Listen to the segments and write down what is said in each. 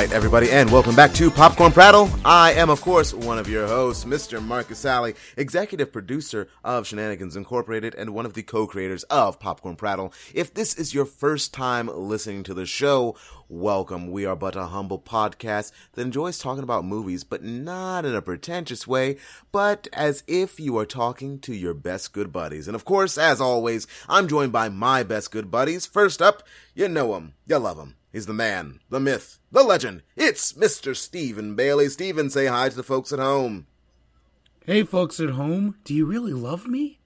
right, everybody, and welcome back to Popcorn Prattle. I am, of course, one of your hosts, Mr. Marcus Sally, executive producer of Shenanigans Incorporated and one of the co-creators of Popcorn Prattle. If this is your first time listening to the show, welcome. We are but a humble podcast that enjoys talking about movies, but not in a pretentious way, but as if you are talking to your best good buddies. And of course, as always, I'm joined by my best good buddies. First up, you know them, you love him. He's the man, the myth, the legend. It's Mr. Stephen Bailey. Stephen, say hi to the folks at home. Hey, folks at home, do you really love me?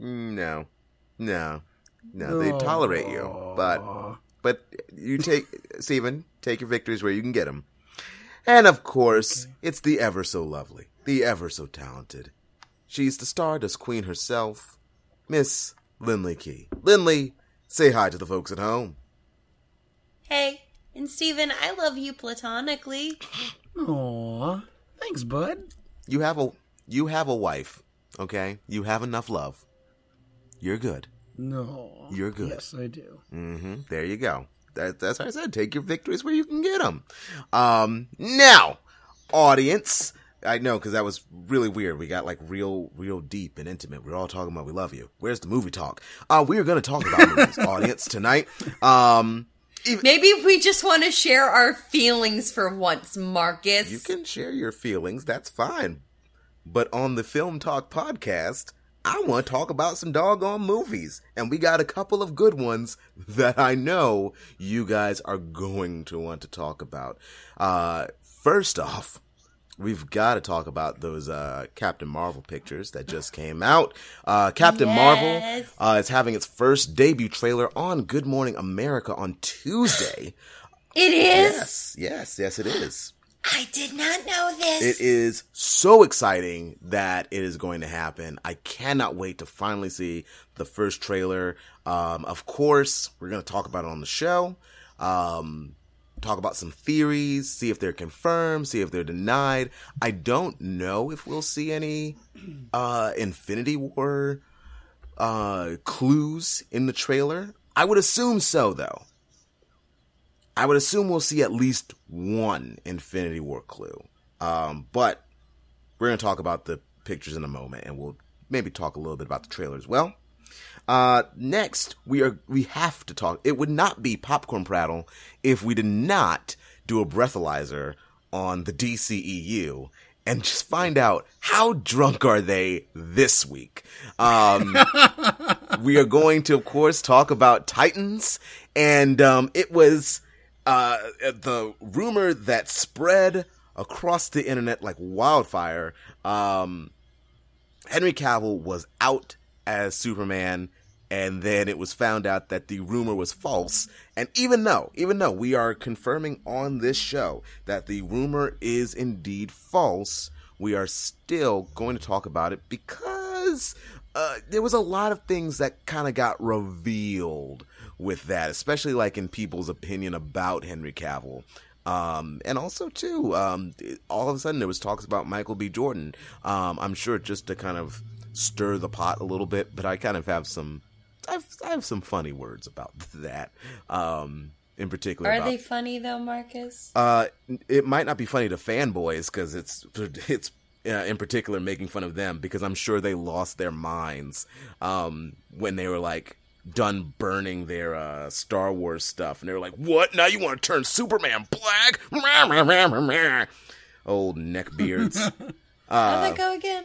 Mm, no, no, no. They tolerate you, but but you take Stephen, take your victories where you can get them. And of course, okay. it's the ever so lovely, the ever so talented. She's the Stardust Queen herself, Miss Lindley Key. Lindley, say hi to the folks at home. Hey, and Steven, I love you platonically. Aw, thanks, bud. You have a you have a wife, okay? You have enough love. You're good. No, you're good. Yes, I do. Mm-hmm. There you go. That, that's what I said. Take your victories where you can get them. Um, now, audience. I know because that was really weird. We got like real, real deep and intimate. We're all talking about we love you. Where's the movie talk? Uh, we are going to talk about movies, audience tonight. Um, even, Maybe we just want to share our feelings for once, Marcus. You can share your feelings, that's fine. But on the Film Talk podcast, I want to talk about some doggone movies. And we got a couple of good ones that I know you guys are going to want to talk about. Uh, first off, we've got to talk about those uh, Captain Marvel pictures that just came out. Uh, Captain yes. Marvel uh, is having its first debut trailer on Good Morning America on Tuesday. It is? Yes, yes, yes, it is. I did not know this. It is so exciting that it is going to happen. I cannot wait to finally see the first trailer. Um, of course, we're going to talk about it on the show. Um, talk about some theories, see if they're confirmed, see if they're denied. I don't know if we'll see any uh Infinity War uh clues in the trailer. I would assume so though. I would assume we'll see at least one Infinity War clue. Um but we're going to talk about the pictures in a moment and we'll maybe talk a little bit about the trailer as well. Uh, next, we are we have to talk. It would not be popcorn prattle if we did not do a breathalyzer on the DCEU and just find out how drunk are they this week. Um, we are going to, of course, talk about Titans, and um, it was uh, the rumor that spread across the internet like wildfire. Um, Henry Cavill was out as Superman and then it was found out that the rumor was false. And even though, even though we are confirming on this show that the rumor is indeed false, we are still going to talk about it because uh, there was a lot of things that kind of got revealed with that, especially like in people's opinion about Henry Cavill. Um, and also too, um, all of a sudden there was talks about Michael B. Jordan. Um, I'm sure just to kind of stir the pot a little bit, but I kind of have some I've, I have some funny words about that. Um, in particular, are about, they funny though, Marcus? Uh, it might not be funny to fanboys because it's it's uh, in particular making fun of them because I'm sure they lost their minds um, when they were like done burning their uh, Star Wars stuff, and they were like, "What? Now you want to turn Superman black?" Old neckbeards. Uh, How'd that go again?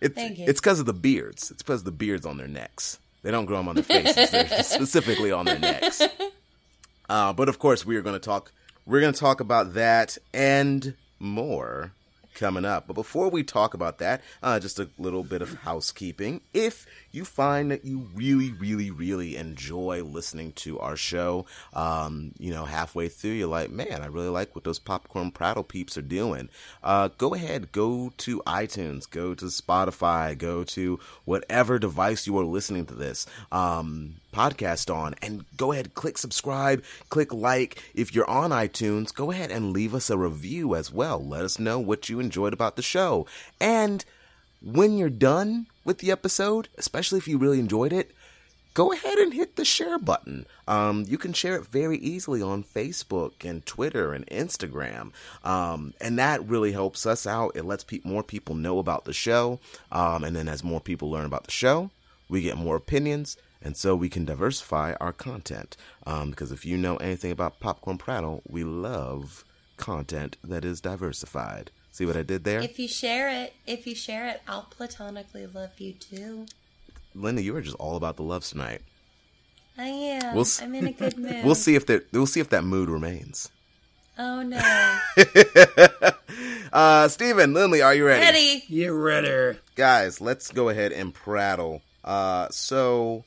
It's, it's because of the beards. It's because of the beards on their necks. They don't grow them on their faces. They're specifically on their necks. Uh, but of course, we are going to talk. We're going to talk about that and more coming up. But before we talk about that, uh, just a little bit of housekeeping. If you find that you really, really, really enjoy listening to our show, um, you know, halfway through, you're like, man, I really like what those popcorn prattle peeps are doing. Uh, go ahead, go to iTunes, go to Spotify, go to whatever device you are listening to this. Um, podcast on and go ahead click subscribe click like if you're on itunes go ahead and leave us a review as well let us know what you enjoyed about the show and when you're done with the episode, especially if you really enjoyed it, go ahead and hit the share button. Um, you can share it very easily on Facebook and Twitter and Instagram. Um, and that really helps us out. It lets pe- more people know about the show. Um, and then as more people learn about the show, we get more opinions. And so we can diversify our content. Um, because if you know anything about Popcorn Prattle, we love content that is diversified. See what I did there? If you share it, if you share it, I'll platonically love you too. Linda, you are just all about the love tonight. I am. We'll s- I'm in a good mood. We'll see if that we'll see if that mood remains. Oh no, Uh, Steven, Lindley, are you ready? Eddie. You ready? Guys, let's go ahead and prattle. Uh, so,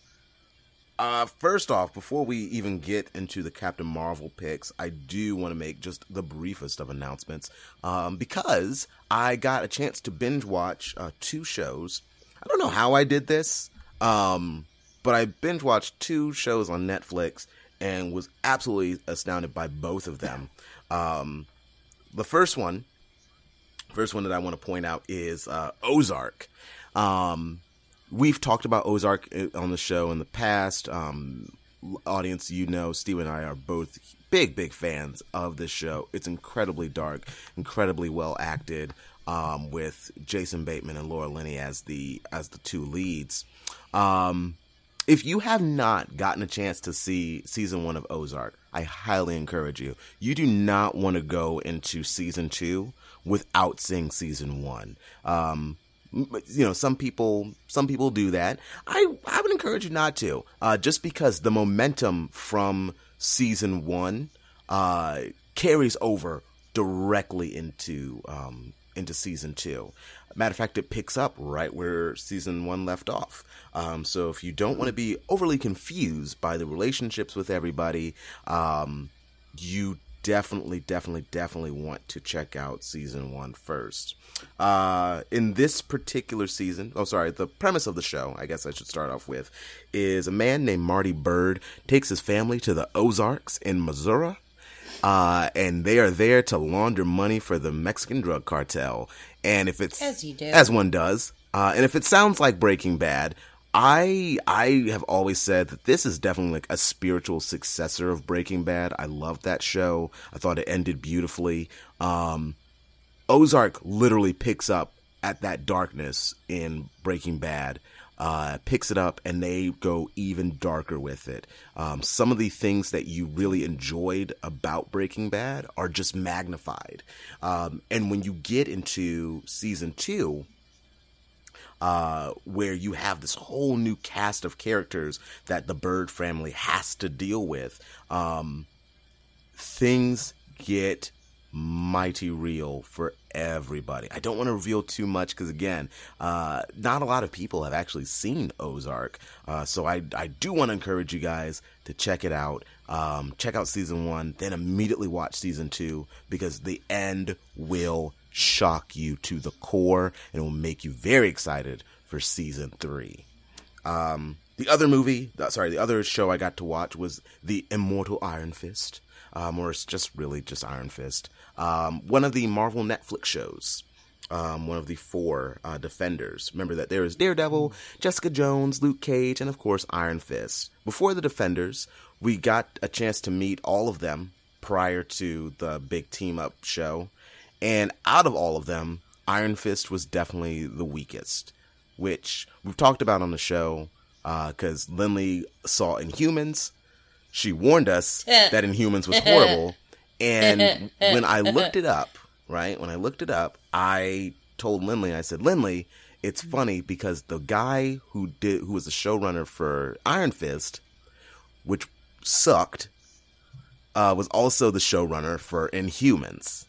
uh, first off, before we even get into the Captain Marvel picks, I do want to make just the briefest of announcements. Um, because I got a chance to binge watch uh, two shows. I don't know how I did this, um, but I binge watched two shows on Netflix and was absolutely astounded by both of them. Um, the first one First one that I want to point out is uh, Ozark. Um, we've talked about Ozark uh, on the show in the past. Um, audience, you know, Steve and I are both big, big fans of this show. It's incredibly dark, incredibly well acted, um, with Jason Bateman and Laura Linney as the as the two leads. Um, if you have not gotten a chance to see season one of Ozark, I highly encourage you. You do not want to go into season two without seeing season one. Um, you know, some people, some people do that. I, I would encourage you not to, uh, just because the momentum from season one, uh, carries over directly into, um, into season two. Matter of fact, it picks up right where season one left off. Um, so if you don't want to be overly confused by the relationships with everybody, um, you definitely, definitely, definitely want to check out season one first. Uh, in this particular season, oh, sorry, the premise of the show, I guess I should start off with, is a man named Marty Byrde takes his family to the Ozarks in Missouri uh, and they are there to launder money for the Mexican drug cartel. And if it's As you do. as one does, uh, and if it sounds like Breaking Bad, I I have always said that this is definitely like a spiritual successor of Breaking Bad. I loved that show. I thought it ended beautifully. Um, Ozark literally picks up at that darkness in Breaking Bad, uh, picks it up, and they go even darker with it. Um, some of the things that you really enjoyed about Breaking Bad are just magnified. Um, and when you get into season two, uh, where you have this whole new cast of characters that the Byrde family has to deal with, um, things get mighty real for everybody. I don't want to reveal too much because again, uh, not a lot of people have actually seen Ozark, uh, so I I do want to encourage you guys to check it out. Um, check out season one, then immediately watch season two because the end will shock you to the core and will make you very excited for season three. Um, the other movie, uh, sorry, the other show I got to watch was The Immortal Iron Fist, um, or it's just really just Iron Fist. Um, one of the Marvel Netflix shows. Um, one of the four uh, Defenders. Remember that there is Daredevil, Jessica Jones, Luke Cage, and of course Iron Fist. Before the Defenders, we got a chance to meet all of them prior to the big team up show. And out of all of them, Iron Fist was definitely the weakest, which we've talked about on the show because Lindley saw Inhumans. She warned us that Inhumans was horrible. And when I looked it up, right, when I looked it up, I told Lindley, I said, Lindley, it's funny because the guy who did, who was the showrunner for Iron Fist, which sucked, uh, was also the showrunner for Inhumans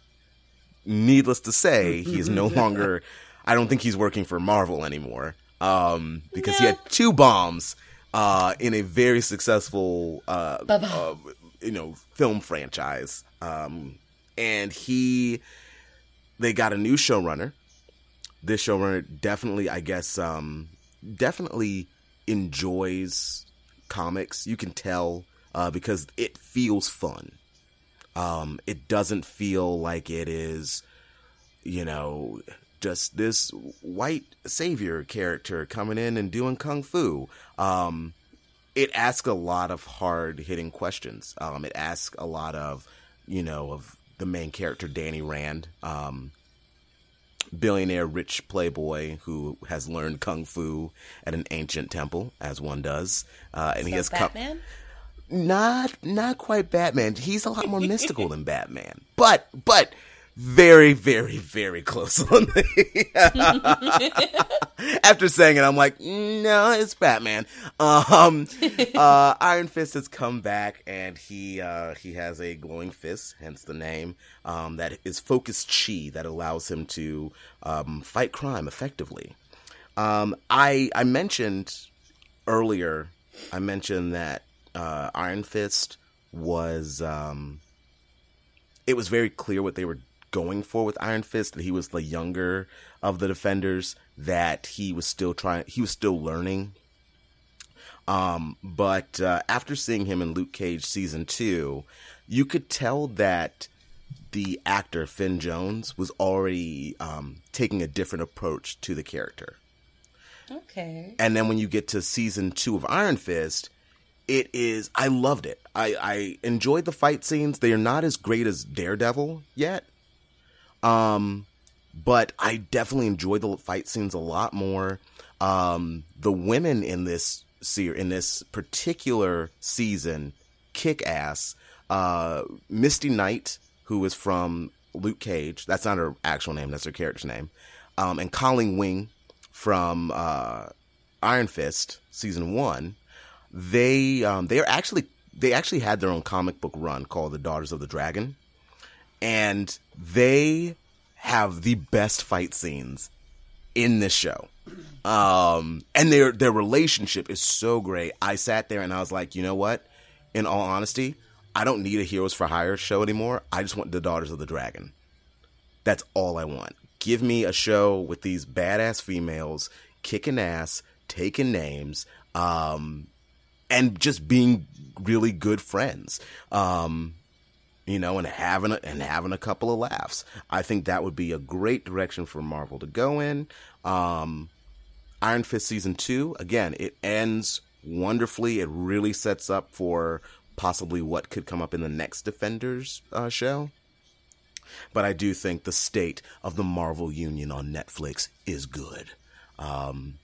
needless to say, he is no longer. I don't think he's working for Marvel anymore. Um, because he had two bombs uh, in a very successful, uh, uh, you know, film franchise. Um, and he, they got a new showrunner. This showrunner definitely, I guess, um, definitely enjoys comics. You can tell uh, because it feels fun. Um, it doesn't feel like it is, you know, just this white savior character coming in and doing kung fu. Um, it asks a lot of hard hitting questions. Um, it asks a lot of, you know, of the main character Danny Rand, um, billionaire rich playboy who has learned kung fu at an ancient temple, as one does, uh, and he So has come. Not not quite Batman. He's a lot more mystical than Batman. But but very very very close on the After saying it, I'm like, no, it's Batman. Um, uh, Iron Fist has come back, and he uh, he has a glowing fist, hence the name. Um, that is focused chi that allows him to um, fight crime effectively. Um, I I mentioned earlier. I mentioned that uh, Iron Fist was um, it was very clear what they were going for with Iron Fist that he was the younger of the defenders that he was still trying he was still learning um but uh, after seeing him in Luke Cage season 2 you could tell that the actor Finn Jones was already um taking a different approach to the character Okay. and then when you get to season two of Iron Fist, it is I loved it. I, I enjoyed the fight scenes. They are not as great as Daredevil yet. Um but I definitely enjoyed the fight scenes a lot more. Um the women in this se- in this particular season kick ass. Uh Misty Knight, who is from Luke Cage, that's not her actual name, that's her character's name. Um and Colleen Wing from uh, Iron Fist season one, they um, they are actually they actually had their own comic book run called The Daughters of the Dragon, and they have the best fight scenes in this show. Um, and their their relationship is so great. I sat there and I was like, you know what? In all honesty, I don't need a Heroes for Hire show anymore. I just want The Daughters of the Dragon. That's all I want. Give me a show with these badass females kicking ass, taking names, um, and just being really good friends. Um, you know, and having a, and having a couple of laughs. I think that would be a great direction for Marvel to go in. Um, Iron Fist season two, again, it ends wonderfully. It really sets up for possibly what could come up in the next Defenders uh, show. But I do think the state of the Marvel Union on Netflix is good. Um,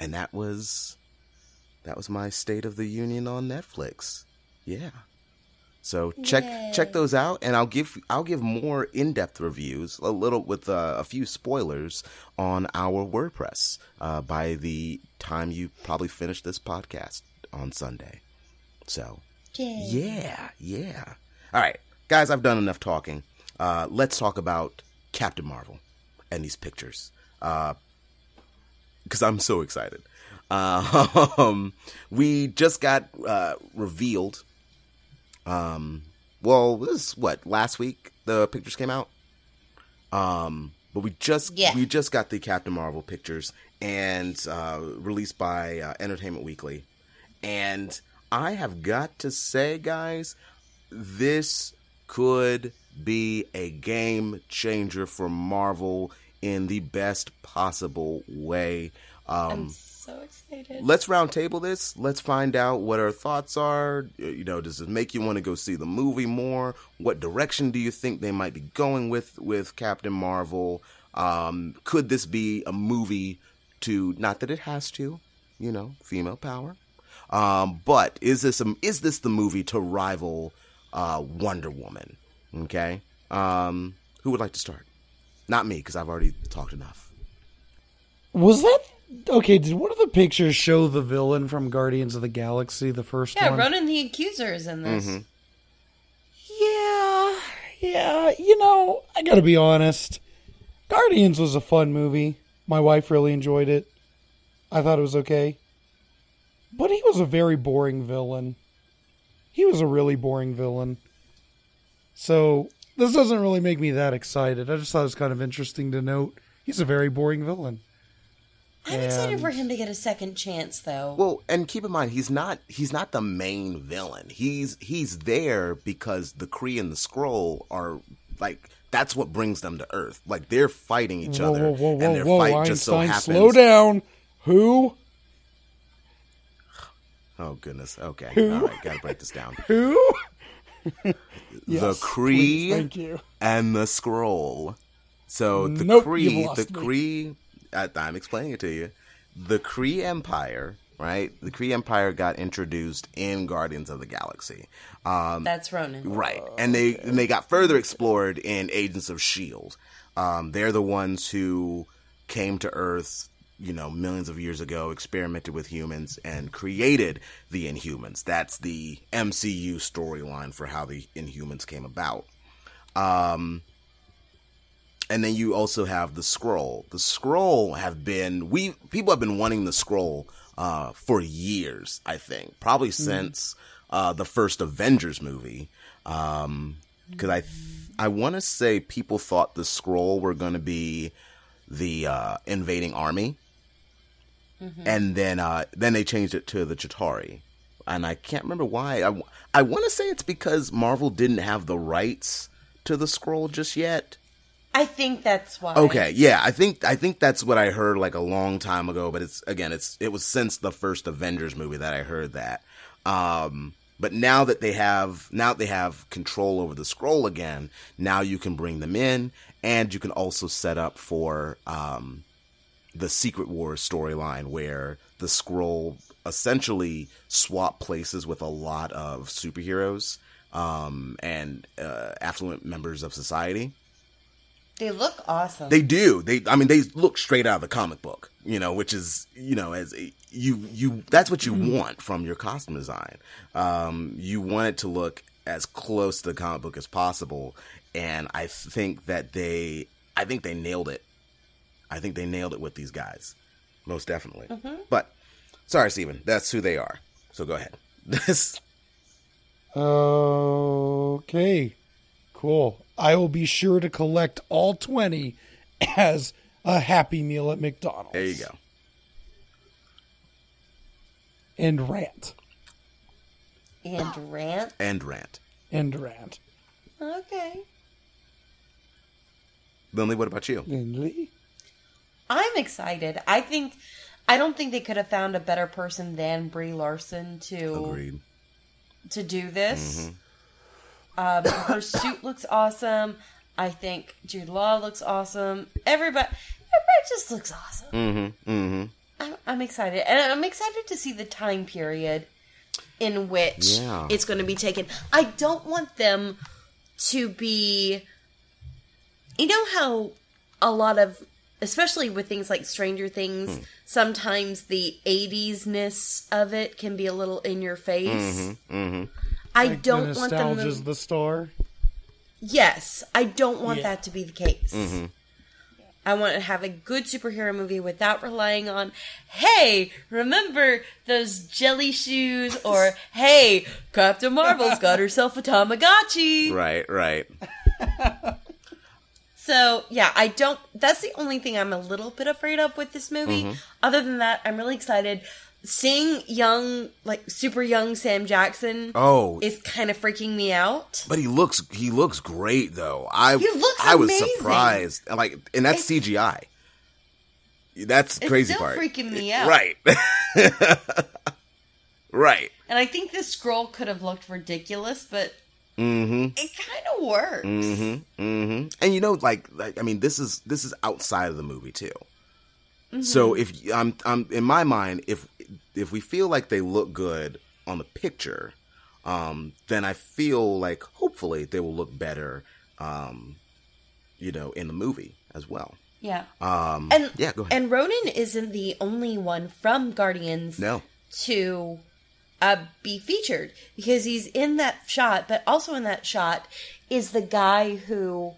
and that was that was my state of the union on Netflix. Yeah. So check Yay. check those out, and I'll give I'll give more in depth reviews, a little with uh, a few spoilers on our WordPress uh, by the time you probably finish this podcast on Sunday. So Yay. yeah, yeah. All right, guys, I've done enough talking. Uh, let's talk about Captain Marvel and these pictures because I'm so excited. Um, we just got uh, revealed. Um, well, this is what last week the pictures came out. Um, but we just Yeah. we just got the Captain Marvel pictures and uh, released by uh, Entertainment Weekly, and I have got to say, guys, this could be a game changer for Marvel in the best possible way. Um, so excited. let's roundtable this. Let's find out what our thoughts are. You know, does it make you want to go see the movie more? What direction do you think they might be going with with Captain Marvel? Um, could this be a movie to? Not that it has to, you know, female power. Um, but is this a, is this the movie to rival uh, Wonder Woman? Okay. Um, who would like to start? Not me, because I've already talked enough. Was that okay? Did one of the pictures show the villain from Guardians of the Galaxy, the first yeah, one? Ronan the Accusers in this. Mm-hmm. Yeah, yeah. You know, I gotta be honest. Guardians was a fun movie. My wife really enjoyed it. I thought it was okay. But he was a very boring villain. He was a really boring villain. So, this doesn't really make me that excited. I just thought it was kind of interesting to note. He's a very boring villain. I'm excited for him to get a second chance, though. Well, and keep in mind he's not he's not the main villain. He's he's there because the Kree and the Skrull are like that's what brings them to Earth. Like they're fighting each Whoa, other, whoa, whoa, and whoa, their whoa, fight just so Einstein, happens. slow down. Who? Oh goodness. Okay. All right. Got to break this down. Who? the Yes, Kree please, thank you. and the Skrull. So the Nope, Kree, you've lost the me. Kree. I, I'm explaining it to you. The Kree Empire, right? The Kree Empire got introduced in Guardians of the Galaxy. Um, That's Ronan. Right, and they and they got further explored in Agents of Shield. Um, they're the ones who came to Earth, you know, millions of years ago, experimented with humans, and created the Inhumans. That's the MCU storyline for how the Inhumans came about. Um, and then you also have the Skrull. The Skrull have been we people have been wanting the Skrull uh, for years. I think probably since uh, the first Avengers movie. Because I I want to say people thought the Skrull were going to be the uh, invading army, and then uh, then they changed it to the Chitauri. And I can't remember why. I, I want to say it's because Marvel didn't have the rights to the Skrull just yet. I think that's why. Okay, yeah, I think I think that's what I heard like a long time ago, but it's again, it's it was since the first Avengers movie that I heard that. Um, but now that they have now they have control over the Skrull again, now you can bring them in, and you can also set up for um, the Secret Wars storyline where the Skrull essentially swap places with a lot of superheroes um, and uh, affluent members of society. They look awesome. They do. They, I mean, they look straight out of the comic book, you know, which is, you know, as a, you, you, that's what you want from your costume design. Um, you want it to look as close to the comic book as possible. And I think that they, I think they nailed it. I think they nailed it with these guys. Most definitely. But, sorry, Steven, that's who they are. So go ahead. This, Okay, cool. I will be sure to collect all 20 as a Happy Meal at McDonald's. there you go. And rant. and rant. And rant. And rant. Okay. Lindley, what about you? And Lee. I'm excited. I think I don't think they could have found a better person than Brie Larson to Agreed. to do this. Mm-hmm. Um, her suit looks awesome. I think Jude Law looks awesome. Everybody, everybody just looks awesome. Mm-hmm. Mm-hmm. I'm, I'm excited, and I'm excited to see the time period in which Yeah. it's going to be taken. I don't want them to be. You know how a lot of, especially with things like Stranger Things, Hmm. sometimes the 80s ness of it can be a little in your face. Mm-hmm. I Like don't the want them. nostalgia's To, the star. yes, I don't want Yeah. that to be the case. Mm-hmm. I want to have a good superhero movie without relying on, hey, remember those jelly shoes? Or, hey, Captain Marvel's got herself a Tamagotchi. Right, right. So, yeah, I don't, that's the only thing I'm a little bit afraid of with this movie. Mm-hmm. Other than that, I'm really excited. Seeing young, like super young Sam Jackson Oh, is kind of freaking me out. But he looks he looks great though. I He looks I was amazing. surprised. Like and that's CGI. That's the crazy part. freaking me out. Right. right. And I think this Skrull could have looked ridiculous, but Mhm. it kind of works. Mhm. Mhm. And you know like like I mean this is this is outside of the movie too. So if I'm I'm in my mind if if we feel like they look good on the picture um then I feel like hopefully they will look better um you know in the movie as well. Yeah. Um, And yeah, go ahead. And Ronan isn't the only one from Guardians no, to uh, be featured because he's in that shot, but also in that shot is the guy who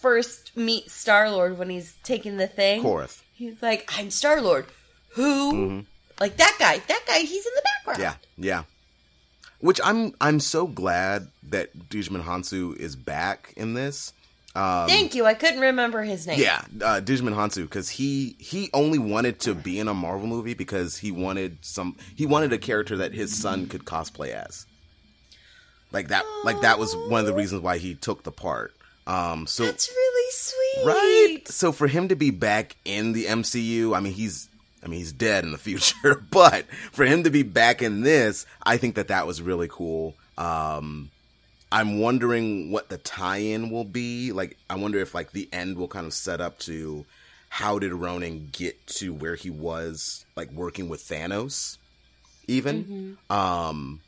first meets Star Lord when he's taking the thing. Korath. He's like, "I'm Star Lord." Who? Like that guy. That guy. He's in the background. Yeah, yeah. Which I'm I'm so glad that Djimon Hounsou is back in this. Um, Thank you. I couldn't remember his name. yeah, uh, Djimon Hounsou because he he only wanted to be in a Marvel movie because he wanted some he wanted a character that his son could cosplay as. Like that, like that was one of the reasons why he took the part. Um, so That's really sweet. Right. So for him to be back in the MCU, I mean, he's I mean, he's dead in the future, but for him to be back in this, I think that that was really cool. Um, I'm wondering what the tie-in will be. Like, I wonder if like the end will kind of set up to how did Ronan get to where he was, like working with Thanos, even. Um,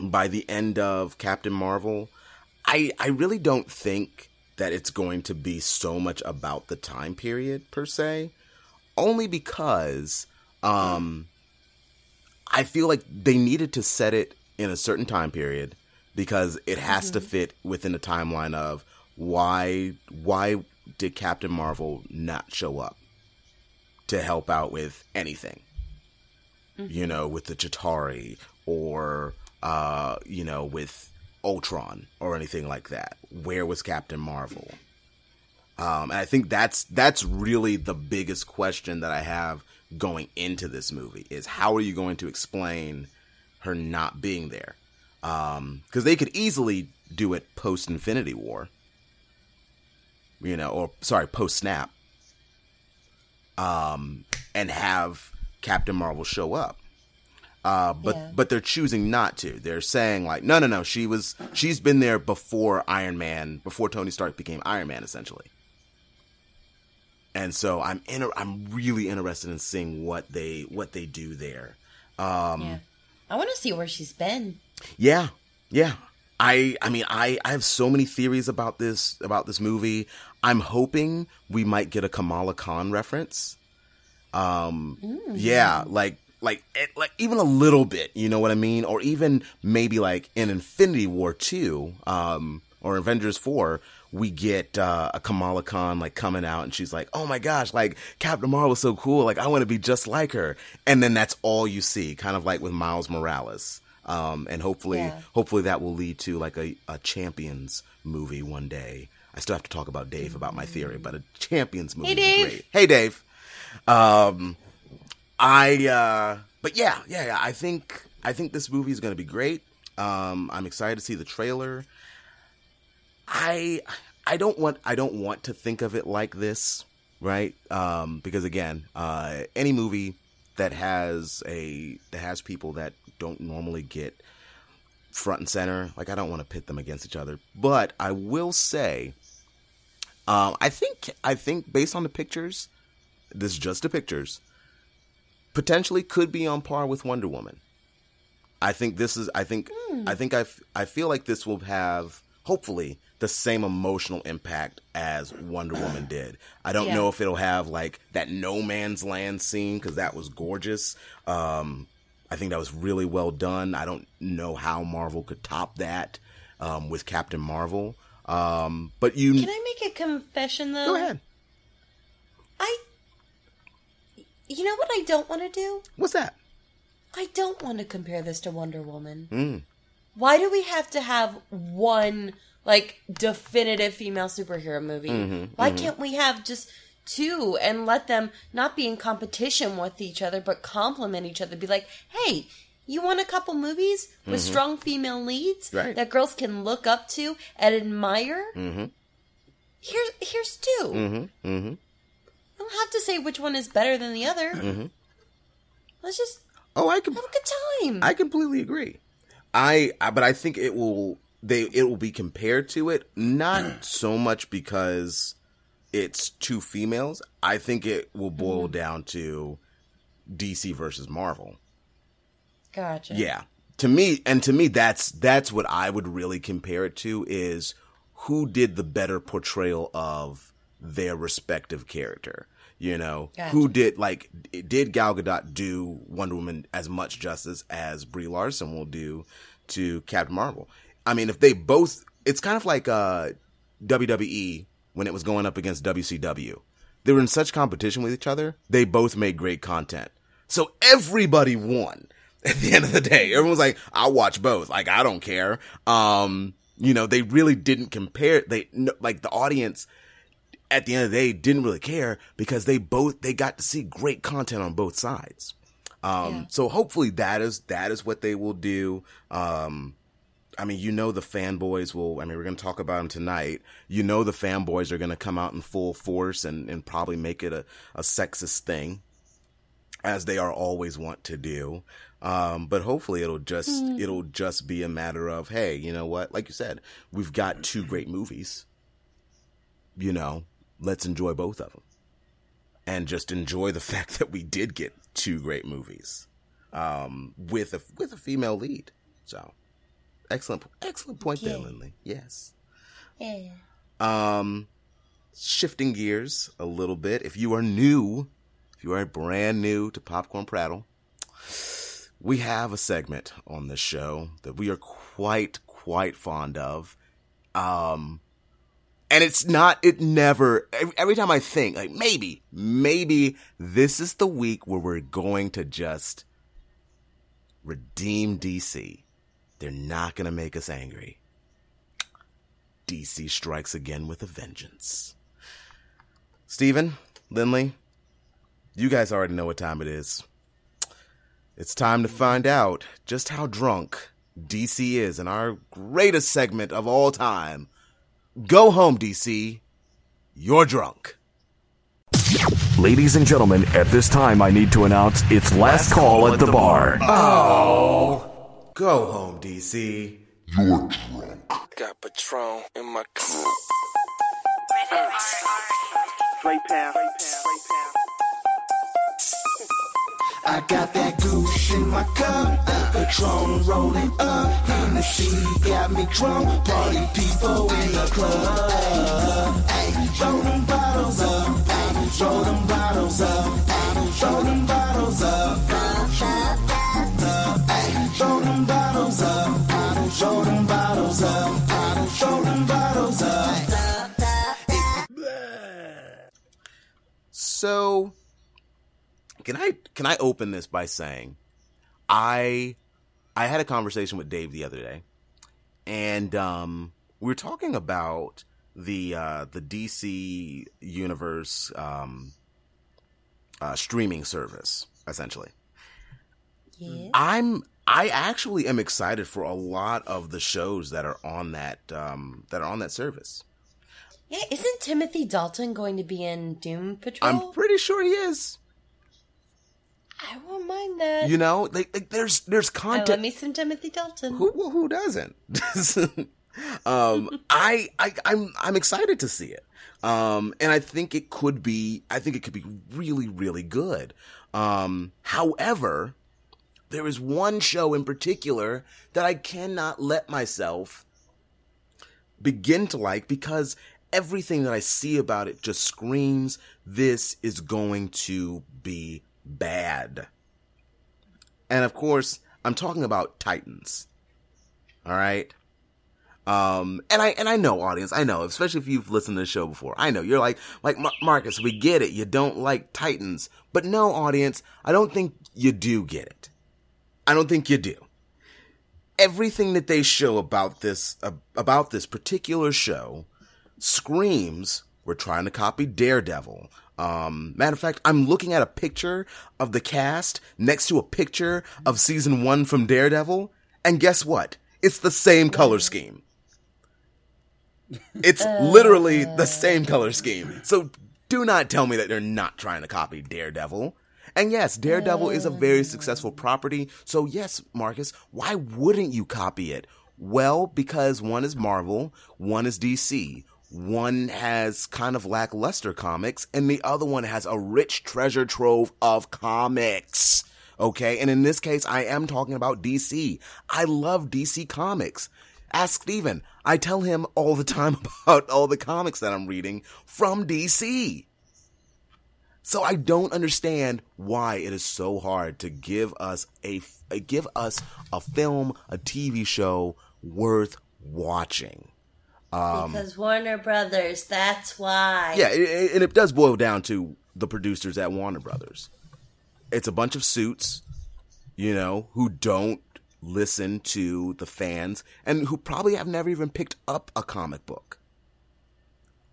by the end of Captain Marvel, I I really don't think that it's going to be so much about the time period per se, only because um, I feel like they needed to set it in a certain time period because it has to fit within the timeline of why why did Captain Marvel not show up to help out with anything? You know, with the Chitauri or uh, you know, with Ultron or anything like that. Where was Captain Marvel? Um, and I think that's that's really the biggest question that I have going into this movie is how are you going to explain her not being there? Because they could easily do it post Infinity War, you know, or sorry, post Snap, um, and have Captain Marvel show up. Uh, but Yeah. but they're choosing not to. They're saying like, no, no, no. She was she's been there before Iron Man, before Tony Stark became Iron Man, essentially. And so I'm inter- I'm really interested in seeing what they what they do there. Um, Yeah. I want to see where she's been. yeah, yeah. I I mean I I have so many theories about this about this movie. I'm hoping we might get a Kamala Khan reference. Um yeah, like like it, like even a little bit, you know what I mean? Or even maybe like in Infinity War 2 um or Avengers 4 we get uh, a Kamala Khan like coming out and she's like, "Oh my gosh, like Captain Marvel's so cool. Like I want to be just like her." And then that's all you see, kind of like with Miles Morales. Um, and hopefully, Yeah. hopefully that will lead to like a, a Champions movie one day. I still have to talk about Dave about my theory, but a Champions movie. Hey, Dave. Hey, Dave. Um, I, uh, but yeah, yeah, yeah. I think, I think this movie is going to be great. Um, I'm excited to see the trailer. I, I don't want, I don't want to think of it like this, right? Um, because again, uh, any movie that has a, that has people that don't normally get front and center, like I don't want to pit them against each other, but I will say, um, I think, I think based on the pictures, this is just the pictures, potentially could be on par with Wonder Woman. I think this is. I think. I think. I. f- I feel like this will have hopefully the same emotional impact as Wonder Woman did. I don't Yeah. know if it'll have like that no man's land scene because that was gorgeous. Um, I think that was really well done. I don't know how Marvel could top that um, with Captain Marvel. Um, but you Can I make a confession though? go ahead. I. You know what I don't want to do? What's that? I don't want to compare this to Wonder Woman. Mm. Why do we have to have one like definitive female superhero movie? Mm-hmm, Why can't we have just two and let them not be in competition with each other but complement each other? Be like, hey, you want a couple movies with strong female leads Mm-hmm. Right. that girls can look up to and admire? Mm-hmm. Here's here's 2 Mm-hmm. Mm-hmm. I don't have to say which one is better than the other. Mm-hmm. Let's just Oh, I can. have a good time. I completely agree. I, I but I think it will they it will be compared to it not mm. so much because it's two females. I think it will boil mm-hmm. down to DC versus Marvel. gotcha. Yeah. To me and to me that's that's what I would really compare it to is who did the better portrayal of their respective character. You know, Gotcha. who did like did Gal Gadot do Wonder Woman as much justice as Brie Larson will do to Captain Marvel? I mean, if they both, it's kind of like uh, WWE when it was going up against WCW. They were in such competition with each other. They both made great content, so everybody won. At the end of the day, everyone's like, "I'll watch both. Like, I don't care." Um, you know, they really didn't compare. They no- like the audience at the end of the day didn't really care because they both they got to see great content on both sides. Um, Yeah. so hopefully that is that is what they will do. Um, I mean, you know, the fanboys will. I mean, we're going to talk about them tonight. You know, the fanboys are going to come out in full force and and probably make it a a sexist thing. as they are always want to do. Um, but hopefully it'll just it'll just be a matter of hey, you know what? Like you said, we've got two great movies. You know, let's enjoy both of them, and just enjoy the fact that we did get two great movies um, with a with a female lead. So excellent, excellent point there, Yeah. Lindley. Yes. Yeah. Um, shifting gears a little bit. If you are new, if you are brand new to Popcorn Prattle, we have a segment on this show that we are quite, quite fond of. Um, and it's not, it never, every, every time I think, like, maybe, maybe this is the week where we're going to just redeem DC. They're not going to make us angry. DC strikes again with a vengeance. Steven, Lindley, you guys already know what time it is. It's time to find out just how drunk DC is in our greatest segment of all time. Go home, DC. You're drunk. Ladies and gentlemen, at this time I need to announce it's last call at the bar. Oh. Go home, DC. You're drunk. Got Patron in my cup. Play pound. I got that goose in my cup, Patron rolling up. Hennessy got me drunk, party people in the club. Ay, throw them bottles up, ay, throw them bottles up, ay, throw them bottles up. Ay, throw them bottles up, ay, throw them bottles up, ay, throw them bottles up. So, can I can I open this by saying, I I had a conversation with Dave the other day, and um, we were talking about the uh, the DC universe um, uh, streaming service, essentially. Yeah. I'm I actually am excited for a lot of the shows that are on that um, that are on that service. Yeah, isn't Timothy Dalton going to be in Doom Patrol? I'm pretty sure he is. I won't mind that. You know, like, like there's there's I content. love me some Timothy Dalton. who who doesn't? um, I I I'm I'm excited to see it. Um, and I think it could be I think it could be really really good. Um, however, there is one show in particular that I cannot let myself begin to like because everything that I see about it just screams this is going to be bad. And of course, I'm talking about Titans. All right? Um, and I and I know, audience, I know, especially if you've listened to the show before. I know you're like, like Mar- Marcus, we get it. You don't like Titans, but no, audience, I don't think you do get it. I don't think you do. Everything that they show about this uh, about this particular show screams we're trying to copy Daredevil. Um, matter of fact, I'm looking at a picture of the cast next to a picture of season one from Daredevil, and guess what? It's the same color scheme. It's literally the same color scheme. So do not tell me that they're not trying to copy Daredevil. And yes, Daredevil is a very oh. successful property. So yes, Marcus, why wouldn't you copy it? Well, because one is Marvel, one is DC. One has kind of lackluster comics, and the other one has a rich treasure trove of comics. Okay, and in this case, I am talking about DC. I love DC comics. Ask Steven. I tell him all the time about all the comics that I'm reading from DC. So I don't understand why it is so hard to give us a give us a film, a TV show worth watching. Um, because Warner Brothers, that's why. Yeah, it, it- and it does boil down to the producers at Warner Brothers. It's a bunch of suits, you know, who don't listen to the fans and who probably have never even picked up a comic book.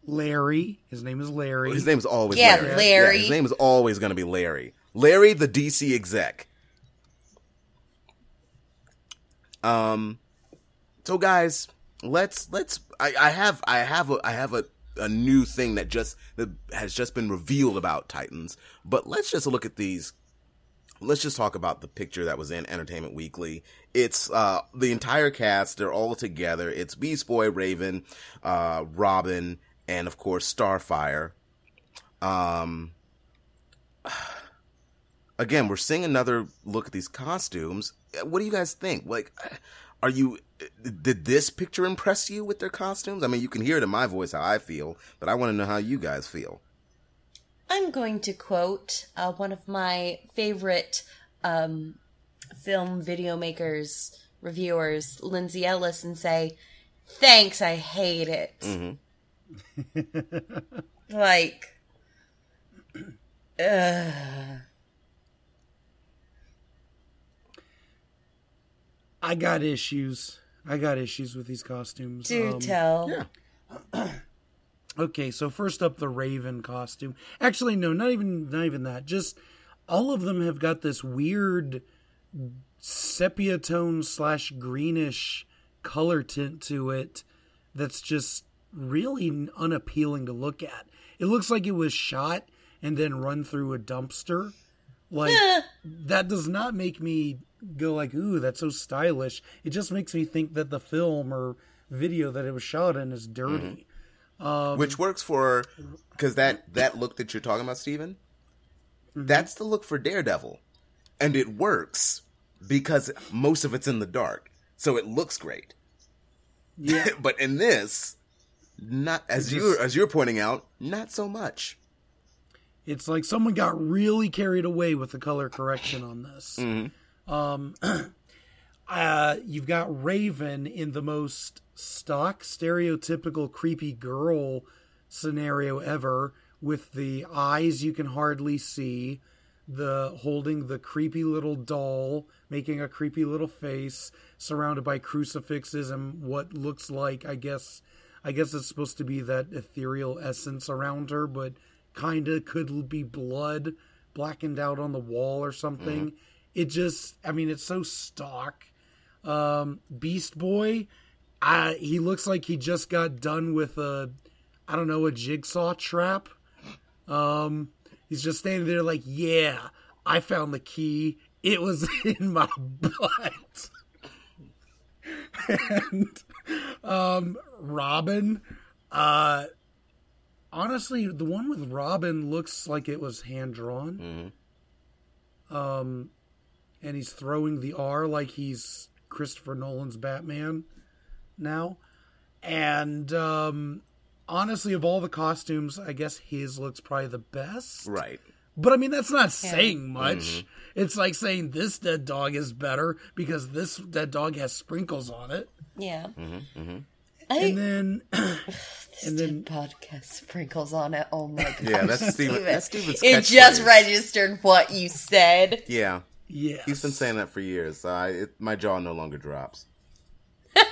Larry. His name is Larry. His name is always Yeah, Larry. Larry. Yeah, his name is always going to be Larry. Larry, the DC exec. Um, so guys, let's let's. I, I have I have a I have a a new thing that just that has just been revealed about Titans. But let's just look at these let's just talk about the picture that was in Entertainment Weekly. It's uh the entire cast, they're all together. It's Beast Boy, Raven, uh Robin, and of course Starfire. Um again, we're seeing another look at these costumes. What do you guys think? Like are you did this picture impress you with their costumes? I mean, you can hear it in my voice how I feel, but I want to know how you guys feel. I'm going to quote uh, one of my favorite um, film video makers, reviewers, Lindsay Ellis, and say, Thanks, I hate it. like, ugh. I got issues. I got issues with these costumes. Do Um, tell. Okay, so first up, the Raven costume. Actually, no, not even not even that. Just all of them have got this weird sepia tone slash greenish color tint to it. That's just really unappealing to look at. It looks like it was shot and then run through a dumpster. Like that does not make me go like, "Ooh, that's so stylish." It just makes me think that the film or video that it was shot in is dirty. Mm-hmm. Um, which works for because that that look that you're talking about, Steven, mm-hmm. that's the look for Daredevil, and it works because most of it's in the dark, so it looks great. Yeah. but in this, not as you as you're pointing out, not so much. It's like someone got really carried away with the color correction on this. Um, uh, you've got Raven in the most stock, stereotypical creepy girl scenario ever, with the eyes you can hardly see, the holding the creepy little doll, making a creepy little face, surrounded by crucifixes and what looks like, I guess, I guess it's supposed to be that ethereal essence around her, but kinda could be blood blackened out on the wall or something. It just, I mean, it's so stock. Um, Beast Boy, I, he looks like he just got done with a, I don't know, a jigsaw trap. Um, he's just standing there like, yeah, I found the key. It was in my butt. and um, Robin, uh, honestly, the one with Robin looks like it was hand drawn. Um, and he's throwing the R like he's Christopher Nolan's Batman now. And um, honestly, of all the costumes, I guess his looks probably the best. Right. But I mean, that's not saying much. Mm-hmm. It's like saying this dead dog is better because this dead dog has sprinkles on it. Yeah. And I, then, this and then- podcast sprinkles on it. Oh my god. Yeah, that's Steven. That's Steven's It just catchphrase. registered what you said. Yeah, yeah. he's been saying that for years. So I, it, my jaw no longer drops.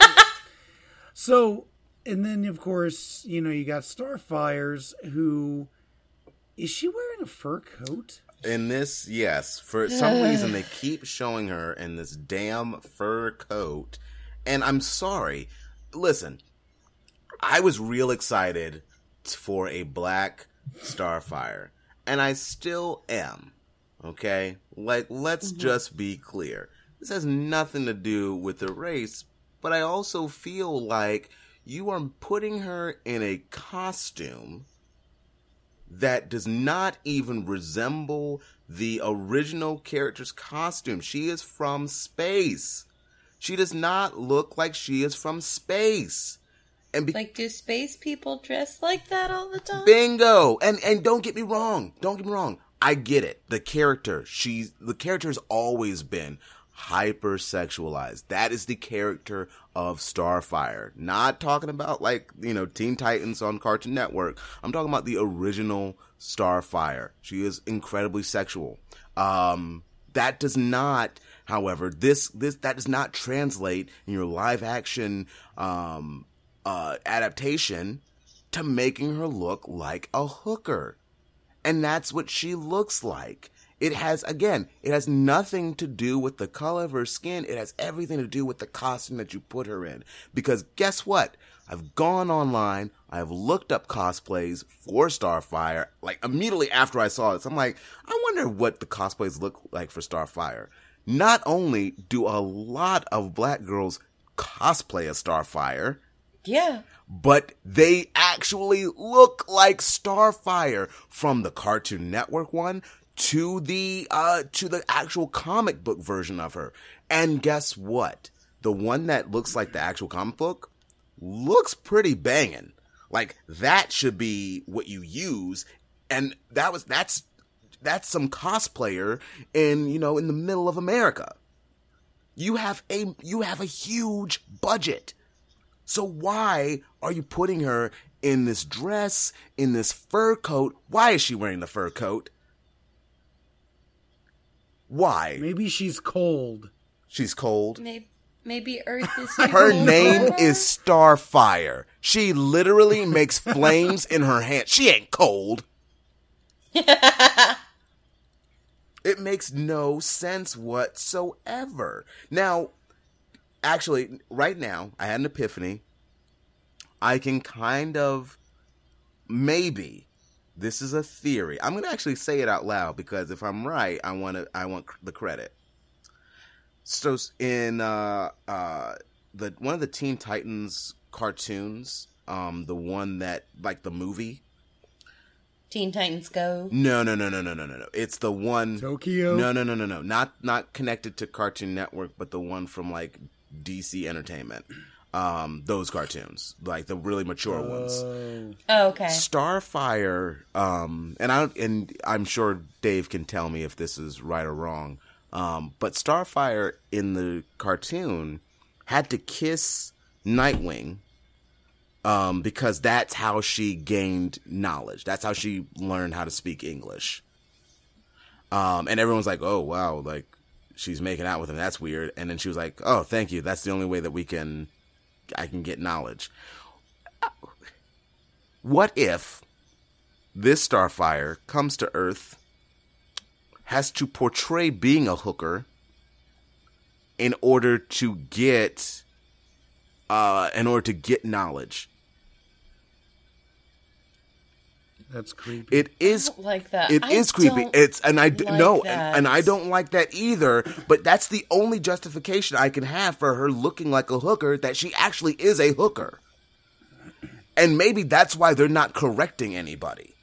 So, and then of course, you know, you got Starfires who. Is she wearing a fur coat? In this, yes, for some reason they keep showing her in this damn fur coat, and I'm sorry. Listen, I was real excited for a black Starfire, and I still am. Okay, like let's mm-hmm. just be clear. This has nothing to do with the race, but I also feel like you are putting her in a costume that does not even resemble the original character's costume. She is from space. She does not look like she is from space. And be- Like, do space people dress like that all the time? bingo. And and don't get me wrong. Don't get me wrong. I get it. The character, she's the character has always been hypersexualized. That is the character of Starfire. Not talking about like, you know, Teen Titans on Cartoon Network. I'm talking about the original Starfire. She is incredibly sexual. Um that does not however this this that does not translate in your live action um uh adaptation to making her look like a hooker and that's what she looks like. It has, again, it has nothing to do with the color of her skin. It has everything to do with the costume that you put her in. Because guess what? I've gone online, I have looked up cosplays for Starfire. Like immediately after I saw this, I'm like, I wonder what the cosplays look like for Starfire. Not only do a lot of black girls cosplay as Starfire, Yeah. but they actually look like Starfire from the Cartoon Network one to the uh to the actual comic book version of her. And guess what? The one that looks like the actual comic book looks pretty banging. Like that should be what you use and that was that's that's some cosplayer in, you know, in the middle of America. You have a you have a huge budget. So why are you putting her in this dress, in this fur coat? Why is she wearing the fur coat? Why? Maybe she's cold. She's cold. Maybe, maybe Earth is Her cold name for her? is Starfire. She literally makes flames in her hand. She ain't cold. it makes no sense whatsoever. Now, actually, right now, I had an epiphany. I can kind of maybe this is a theory. I'm going to actually say it out loud because if I'm right, I want to I want the credit. So in uh uh the one of the Teen Titans cartoons, um the one that like the movie Teen Titans Go. no, no, no, no, no, no, no, no. It's the one. Tokyo? No, no, no, no, no. Not not connected to Cartoon Network, but the one from like DC Entertainment. Um, those cartoons, like the really mature ones. Oh, okay. Starfire, um, and I and I'm sure Dave can tell me if this is right or wrong. Um, but Starfire in the cartoon had to kiss Nightwing um, because that's how she gained knowledge. That's how she learned how to speak English. Um, and everyone's like, "Oh wow, like she's making out with him. That's weird." And then she was like, "Oh, thank you. That's the only way that we can, I can get knowledge." What if this Starfire comes to Earth, has to portray being a hooker in order to get, uh, in order to get knowledge? That's creepy. It is don't like that. It I is creepy. don't It's and I like no, that. and, and I don't like that either. But that's the only justification I can have for her looking like a hooker that she actually is a hooker. And maybe that's why they're not correcting anybody.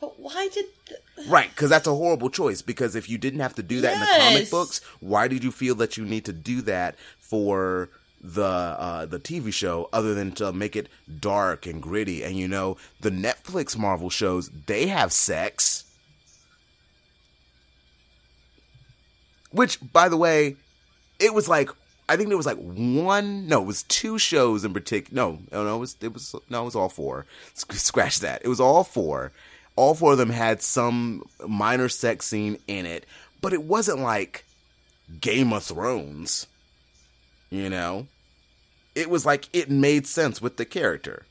But why did? The, Right, because that's a horrible choice. Because if you didn't have to do that in the comic books, why did you feel that you need to do that for the uh, the TV show, other than to make it dark and gritty? And you know, the Netflix Marvel shows they have sex, which, by the way, it was like I think there was like one, no, it was two shows in particular. No, no, no, it was it was no, it was all four. Scratch that. It was all four. All four of them had some minor sex scene in it, but it wasn't like Game of Thrones. You know, it was like it made sense with the character.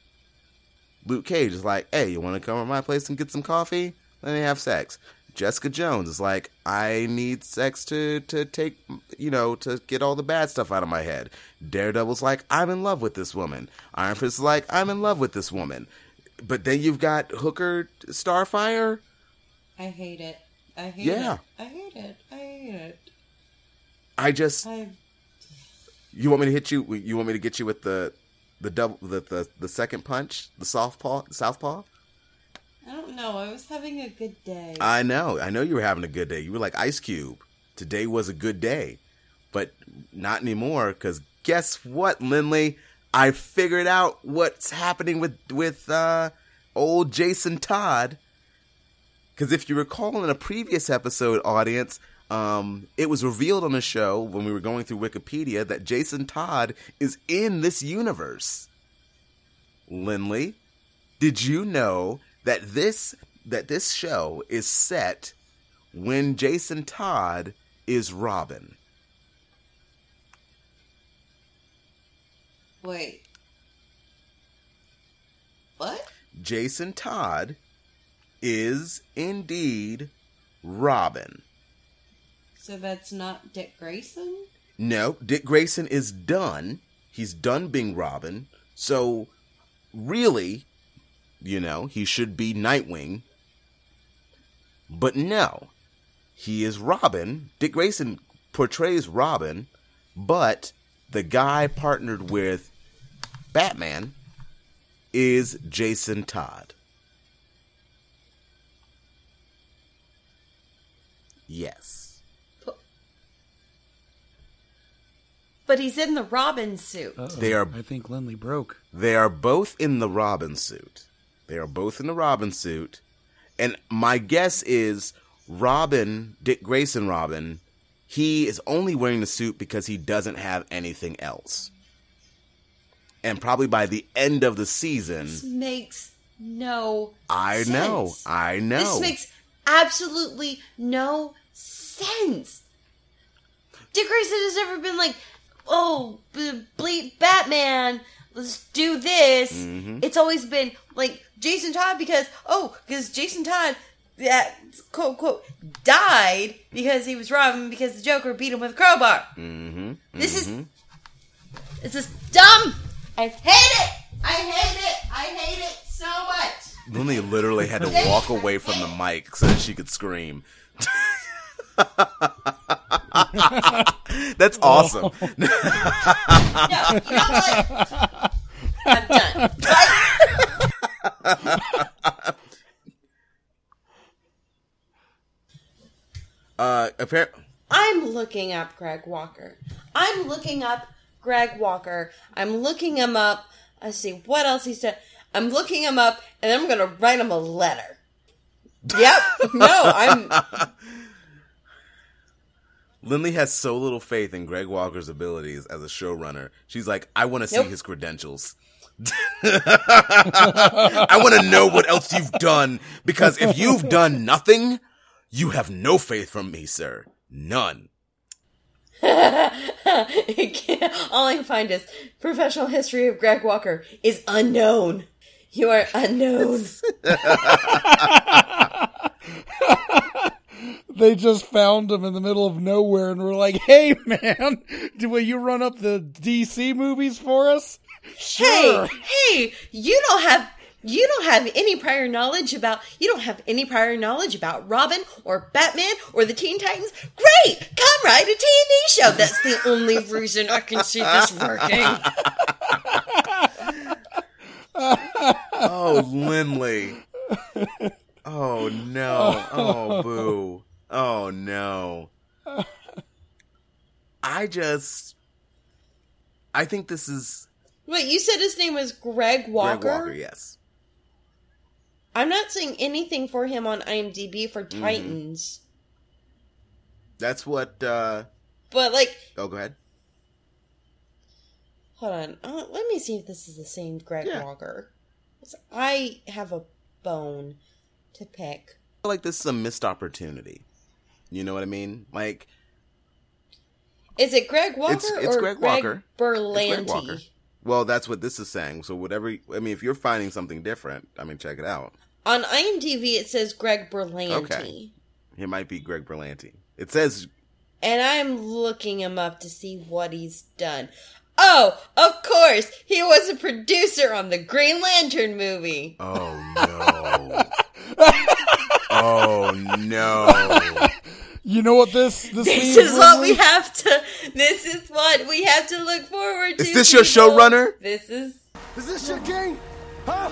Luke Cage is like, "Hey, you want to come to my place and get some coffee? Let me have sex." Jessica Jones is like, "I need sex to to take, you know, to get all the bad stuff out of my head." Daredevil's like, "I'm in love with this woman." Iron Fist is like, "I'm in love with this woman." But then you've got Hooker Starfire. I hate it. I hate Yeah. it. I hate it. I hate it. I just I you want me to hit you? You want me to get you with the the double the the, the second punch, the soft paw, southpaw? I don't know. I was having a good day. I know. I know you were having a good day. You were like Ice Cube. Today was a good day. But not anymore cuz guess what, Lindley? I figured out what's happening with with uh old Jason Todd. Cuz if you recall in a previous episode audience, um it was revealed on the show when we were going through Wikipedia that Jason Todd is in this universe. Lindley, did you know that this that this show is set when Jason Todd is Robin? Wait. What? Jason Todd is indeed Robin. So that's not Dick Grayson? No, Dick Grayson is done. He's done being Robin. So, really, you know, he should be Nightwing. But no, he is Robin. Dick Grayson portrays Robin, but the guy partnered with Batman is Jason Todd. Yes. But he's in the Robin suit. They are I think Lindley broke. They are both in the Robin suit. They are both in the Robin suit. And my guess is Robin, Dick Grayson Robin, he is only wearing the suit because he doesn't have anything else. And probably by the end of the season, This makes no I know. I know. This makes absolutely no sense. Dick Grayson has never been like, oh, b- bleep Batman, let's do this. Mm-hmm. It's always been like Jason Todd because, oh, because Jason Todd, that quote, quote, died because he was Robin because the Joker beat him with a crowbar. mm-hmm. This is, this is dumb. I hate it. I hate it. I hate it so much. Lily literally had to walk away from the mic so that she could scream. That's awesome. No, you know what? I'm done. Uh, appar- I'm looking up Greg Walker. I'm looking up Greg Walker. I'm looking him up. Let's see what else he said. I'm looking him up, and I'm gonna write him a letter. Yep. No, I'm. Lindley has so little faith in Greg Walker's abilities as a showrunner. She's like, I want to see Nope. his credentials. I want to know what else you've done because if you've done nothing, you have no faith from me, sir. None. all I can find is professional history of Greg Walker is unknown. You are unknown. They just found him in the middle of nowhere and were like, "Hey, man, do will you run up the DC movies for us?" Sure. Hey, hey, you don't have you don't have any prior knowledge about you don't have any prior knowledge about Robin or Batman or the Teen Titans. Great, come write a TV show. That's the only reason I can see this working. Oh, Lindley. Oh, no. Oh, boo. Oh, no. I just. I think this is Wait, you said his name was Greg Walker. Greg Walker, yes. I'm not seeing anything for him on IMDb for Mm-hmm. Titans, That's what. uh but like, Oh, go ahead. hold on, uh, let me see if this is the same Greg Yeah. Walker. I have a bone to pick. I feel like this is a missed opportunity. You know what I mean? Like, Is it Greg Walker It's- it's or Greg Greg, Walker. Berlanti? It's Greg Walker. well, that's what this is saying. So, whatever. I mean, if you're finding something different, I mean, check it out. On IMDb, it says Greg Berlanti, Okay. It might be Greg Berlanti. It says and I'm looking him up to see what he's done. Oh, of course, he was a producer on the Green Lantern movie. Oh no. oh no. You know what this this, This means, is what we have to. This is what we have to look forward to. Is this your people. showrunner? This is. Is this your game? Huh?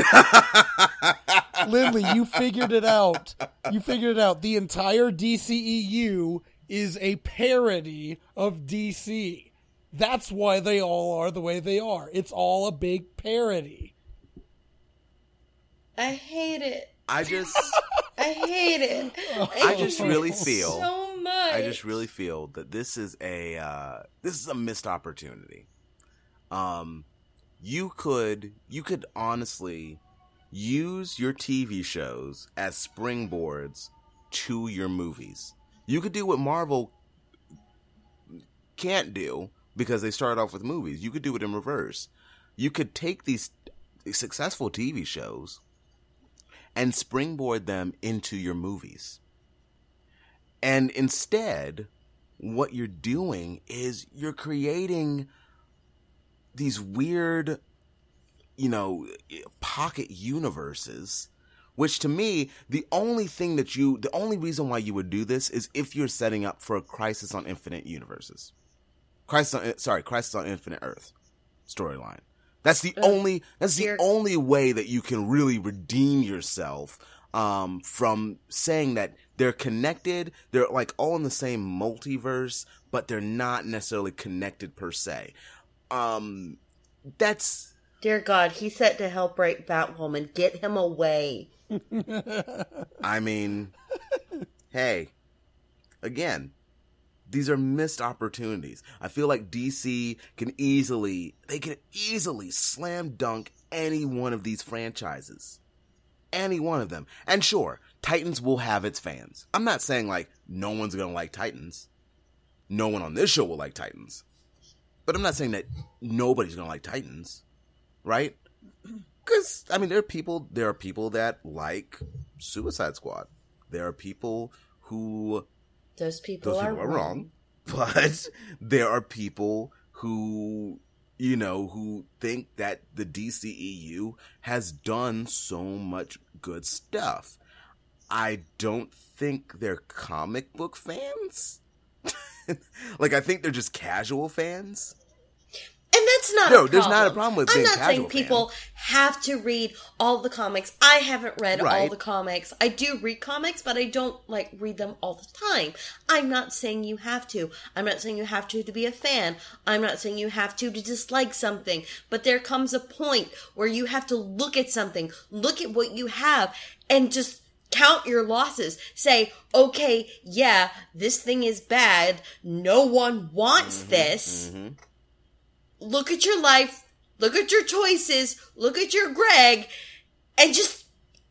Lindley, you figured it out. You figured it out. The entire DCEU is a parody of DC. That's why they all are the way they are. It's all a big parody. I hate it. I just I hate it. I just really feel so much. I just really feel that this is a uh this is a missed opportunity. Um you could you could honestly use your TV shows as springboards to your movies. You could do what Marvel can't do because they started off with movies. You could do it in reverse. You could take these successful TV shows and springboard them into your movies. And instead, what you're doing is you're creating these weird, you know, pocket universes. Which to me, the only thing that you, the only reason why you would do this is if you're setting up for a Crisis on Infinite Universes, Crisis on, sorry, Crisis on Infinite Earth storyline. That's the only, that's the only way that you can really redeem yourself um, from saying that they're connected. They're like all in the same multiverse, but they're not necessarily connected per se. Um, that's Dear God, he's set to help break Batwoman. Get him away. I mean, hey, again, these are missed opportunities. I feel like DC can easily, they can easily slam dunk any one of these franchises. Any one of them. And sure, Titans will have its fans. I'm not saying like no one's gonna like Titans. No one on this show will like Titans. But I'm not saying that nobody's gonna like Titans. Right? Because I mean, there are people. There are people that like Suicide Squad. There are people who Those people, those are, people are wrong, but there are people who you know who think that the DCEU has done so much good stuff. I don't think they're comic book fans. like I think they're just casual fans. That's not No, there's not a problem with that. I'm being not saying casual people have to read all the comics. I haven't read all Right. the comics. I do read comics, but I don't like read them all the time. I'm not saying you have to. I'm not saying you have to to be a fan. I'm not saying you have to to dislike something. But there comes a point where you have to look at something, look at what you have, and just count your losses. Say, okay, yeah, this thing is bad. No one wants Mm-hmm, this look at your life, look at your choices, look at your Greg, and just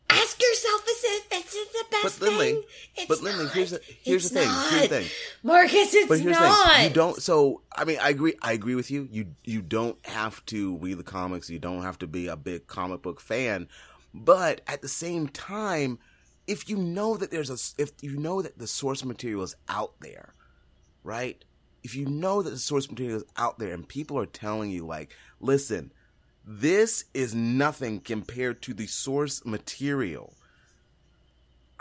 ask yourself, is this, this is the best But Lindley- thing? It's but Lindley, not. here's the- here's It's the thing, here's the thing. Marcus, it's But here's not. the thing: you don't. So I mean, I agree. I agree with you. You you don't have to read the comics. You don't have to be a big comic book fan. But at the same time, if you know that there's a, if you know that the source material is out there, right? If you know that the source material is out there and people are telling you, like, listen, this is nothing compared to the source material.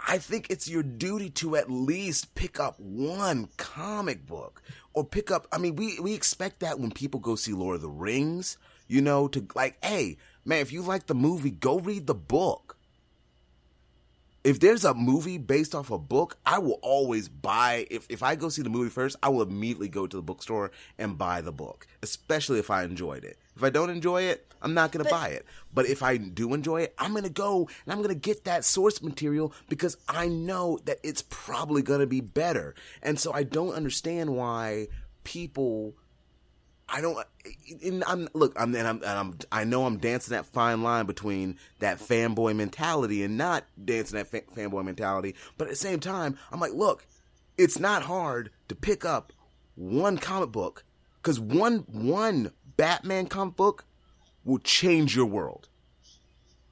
I think it's your duty to at least pick up one comic book or pick up. I mean, we, we expect that when people go see Lord of the Rings, you know, to like, hey, man, if you like the movie, go read the book. If there's a movie based off a book, I will always buy. If, if I go see the movie first, I will immediately go to the bookstore and buy the book, especially if I enjoyed it. If I don't enjoy it, I'm not going to buy it. But if I do enjoy it, I'm going to go and I'm going to get that source material because I know that it's probably going to be better. And so I don't understand why people I don't. And I'm look. I'm and I'm, and I'm. I know I'm dancing that fine line between that fanboy mentality and not dancing that fa- fanboy mentality. But at the same time, I'm like, look, it's not hard to pick up one comic book because one one Batman comic book will change your world.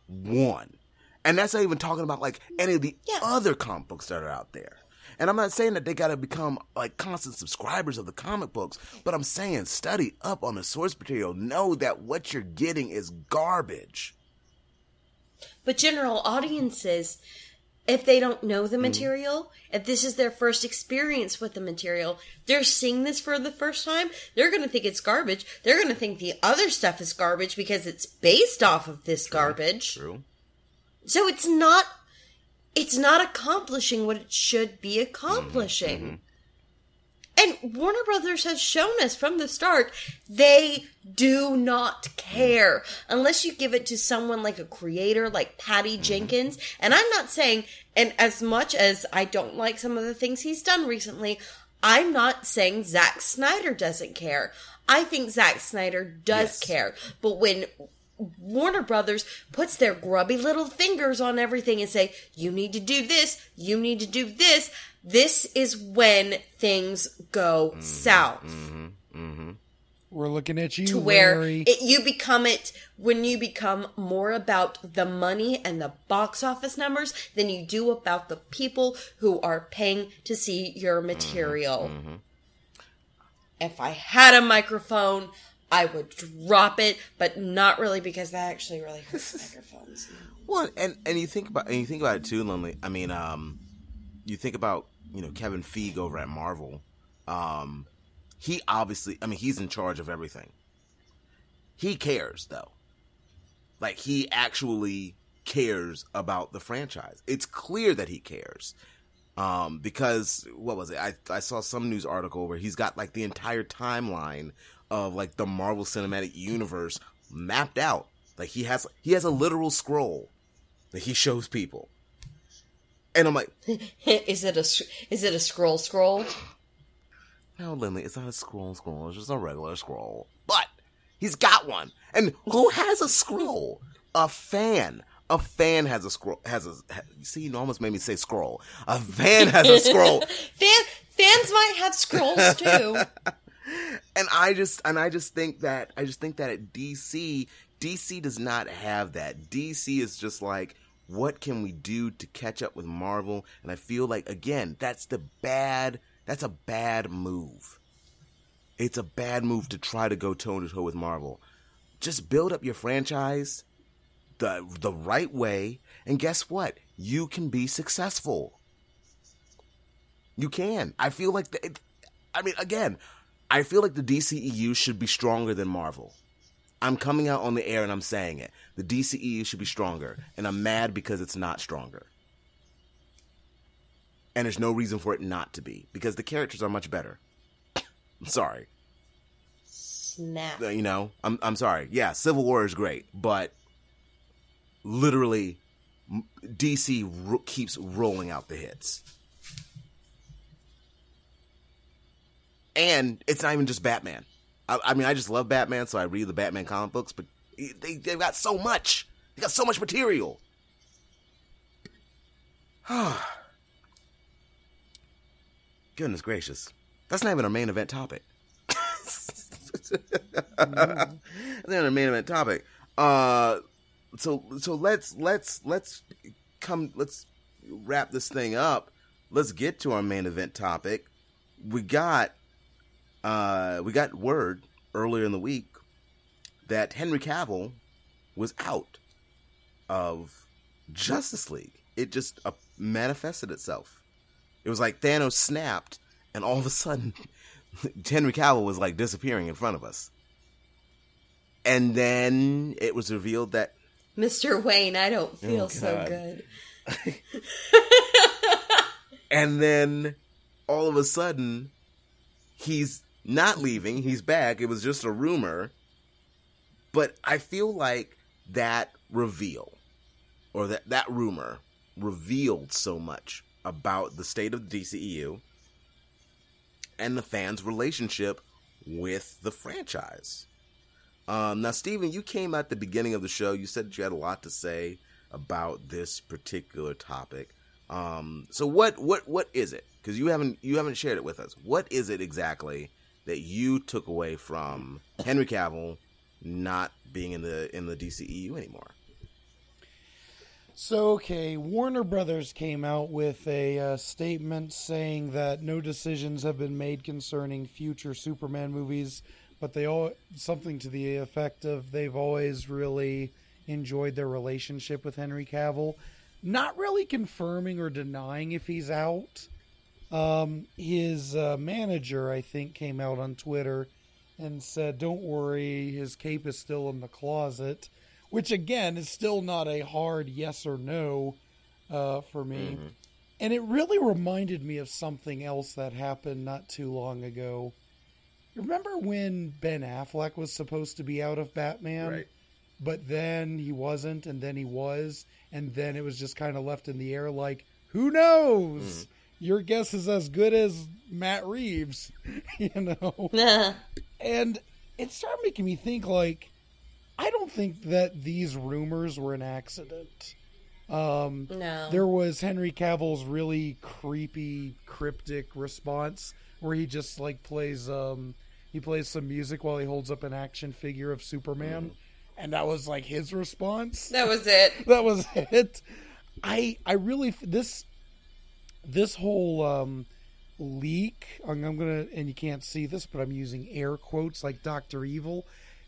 One, and that's not even talking about like any of the Yeah. other comic books that are out there. And I'm not saying that they got to become like constant subscribers of the comic books, but I'm saying study up on the source material. Know that what you're getting is garbage. But general audiences, if they don't know the mm. material, if this is their first experience with the material, they're seeing this for the first time, they're going to think it's garbage. They're going to think the other stuff is garbage because it's based off of this garbage. True. So it's not it's not accomplishing what it should be mm-hmm, accomplishing. Mm-hmm. And Warner Brothers has shown us from the start they do not care unless you give it to someone like a creator like Patty mm-hmm. Jenkins. And I'm not saying, and as much as I don't like some of the things he's done recently, I'm not saying Zack Snyder doesn't care. I think Zack Snyder does Yes. care. But when Warner Brothers puts their grubby little fingers on everything and say, you need to do this, you need to do this. This is when things go Mm-hmm. south. We're looking at you, To where it, you become it when you become more about the money and the box office numbers than you do about the people who are paying to see your material. If I had a microphone, I would drop it, but not really because that actually really hurts microphones. Well, and and you think about and you think about it too, Lindley. I mean, um, you think about you know Kevin Feige over at Marvel. Um, he obviously, I mean, he's in charge of everything. He cares though, like he actually cares about the franchise. It's clear that he cares. Um, because what was it? I I saw some news article where he's got like the entire timeline of like the Marvel Cinematic Universe mapped out. Like he has he has a literal scroll that he shows people. And I'm like, is it a is it a scroll scroll? no, Lindley, it's not a scroll scroll. It's just a regular scroll. But he's got one. And who has a scroll? A fan. A fan has a scroll. Has a. see, you almost made me say scroll. A fan has a scroll. Fan, fans might have scrolls too. and I just and I just think that I just think that at DC, DC does not have that. DC is just like, what can we do to catch up with Marvel? And I feel like again, that's the bad. That's a bad move. It's a bad move to try to go toe to toe with Marvel. Just build up your franchise the the right way, and guess what? You can be successful. You can. I feel like the, it, I mean, again, I feel like the DCEU should be stronger than Marvel. I'm coming out on the air and I'm saying it. The DCEU should be stronger, and I'm mad because it's not stronger. And there's no reason for it not to be because the characters are much better. I'm sorry. Snap. Uh, You know, I'm I'm sorry. Yeah, Civil War is great, but literally DC ro- keeps rolling out the hits. And it's not even just Batman. I, I mean, I just love Batman, so I read the Batman comic books, but they, they've got so much. They got so much material. Goodness gracious. That's not even our main event topic. That's not our main event topic. Uh, so so let's let's let's come let's wrap this thing up. Let's get to our main event topic. We got uh we got word earlier in the week that Henry Cavill was out of Justice League. It just uh, manifested itself. It was like Thanos snapped, and all of a sudden, Henry Cavill was like disappearing in front of us. And then it was revealed that Mr. Wayne, I don't feel Oh, so good. And then all of a sudden, he's not leaving. He's back. It was just a rumor. But I feel like that reveal or that, that rumor revealed so much about the state of the DCEU and the fans' relationship with the franchise. Um, now, Steven, you came at the beginning of the show. You said you had a lot to say about this particular topic. Um, so what what what is it? Because you haven't you haven't shared it with us. What is it exactly that you took away from Henry Cavill not being in the in the DCEU anymore? So, okay, Warner Brothers came out with a uh, statement saying that no decisions have been made concerning future Superman movies, but they all something to the effect of they've always really enjoyed their relationship with Henry Cavill. Not really confirming or denying if he's out. Um, his uh, manager, I think, came out on Twitter and said, "Don't worry, his cape is still in the closet," which again is still not a hard yes or no uh, for me. And it really reminded me of something else that happened not too long ago. Remember when Ben Affleck was supposed to be out of Batman? Right. But then he wasn't, and then he was, and then it was just kind of left in the air like, who knows? Your guess is as good as Matt Reeves, you know? And it started making me think like I don't think that these rumors were an accident. Um No. there was Henry Cavill's really creepy cryptic response where he just like plays um he plays some music while he holds up an action figure of Superman and that was like his response that was it. that was it. I I really this this whole um leak. I'm, I'm gonna, and you can't see this, but I'm using air quotes like Doctor Evil.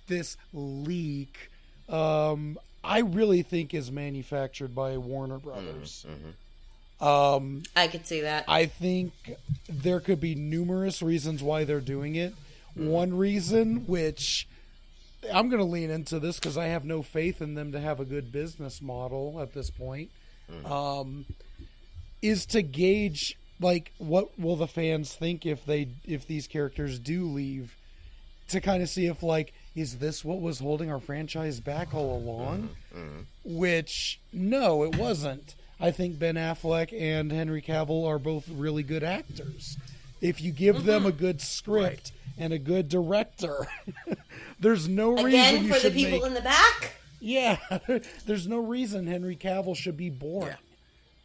This leak, um, I really think is manufactured by Warner Brothers. Um, I could see that. I think there could be numerous reasons why they're doing it. One reason, which I'm going to lean into this because I have no faith in them to have a good business model at this point, um, is to gauge like what will the fans think if they if these characters do leave, to kind of see if like is this what was holding our franchise back all along? Which no, it wasn't. I think Ben Affleck and Henry Cavill are both really good actors. If you give them a good script and a good director, there's no reason Again, you for the people make- in the back. yeah, there's no reason Henry Cavill should be born.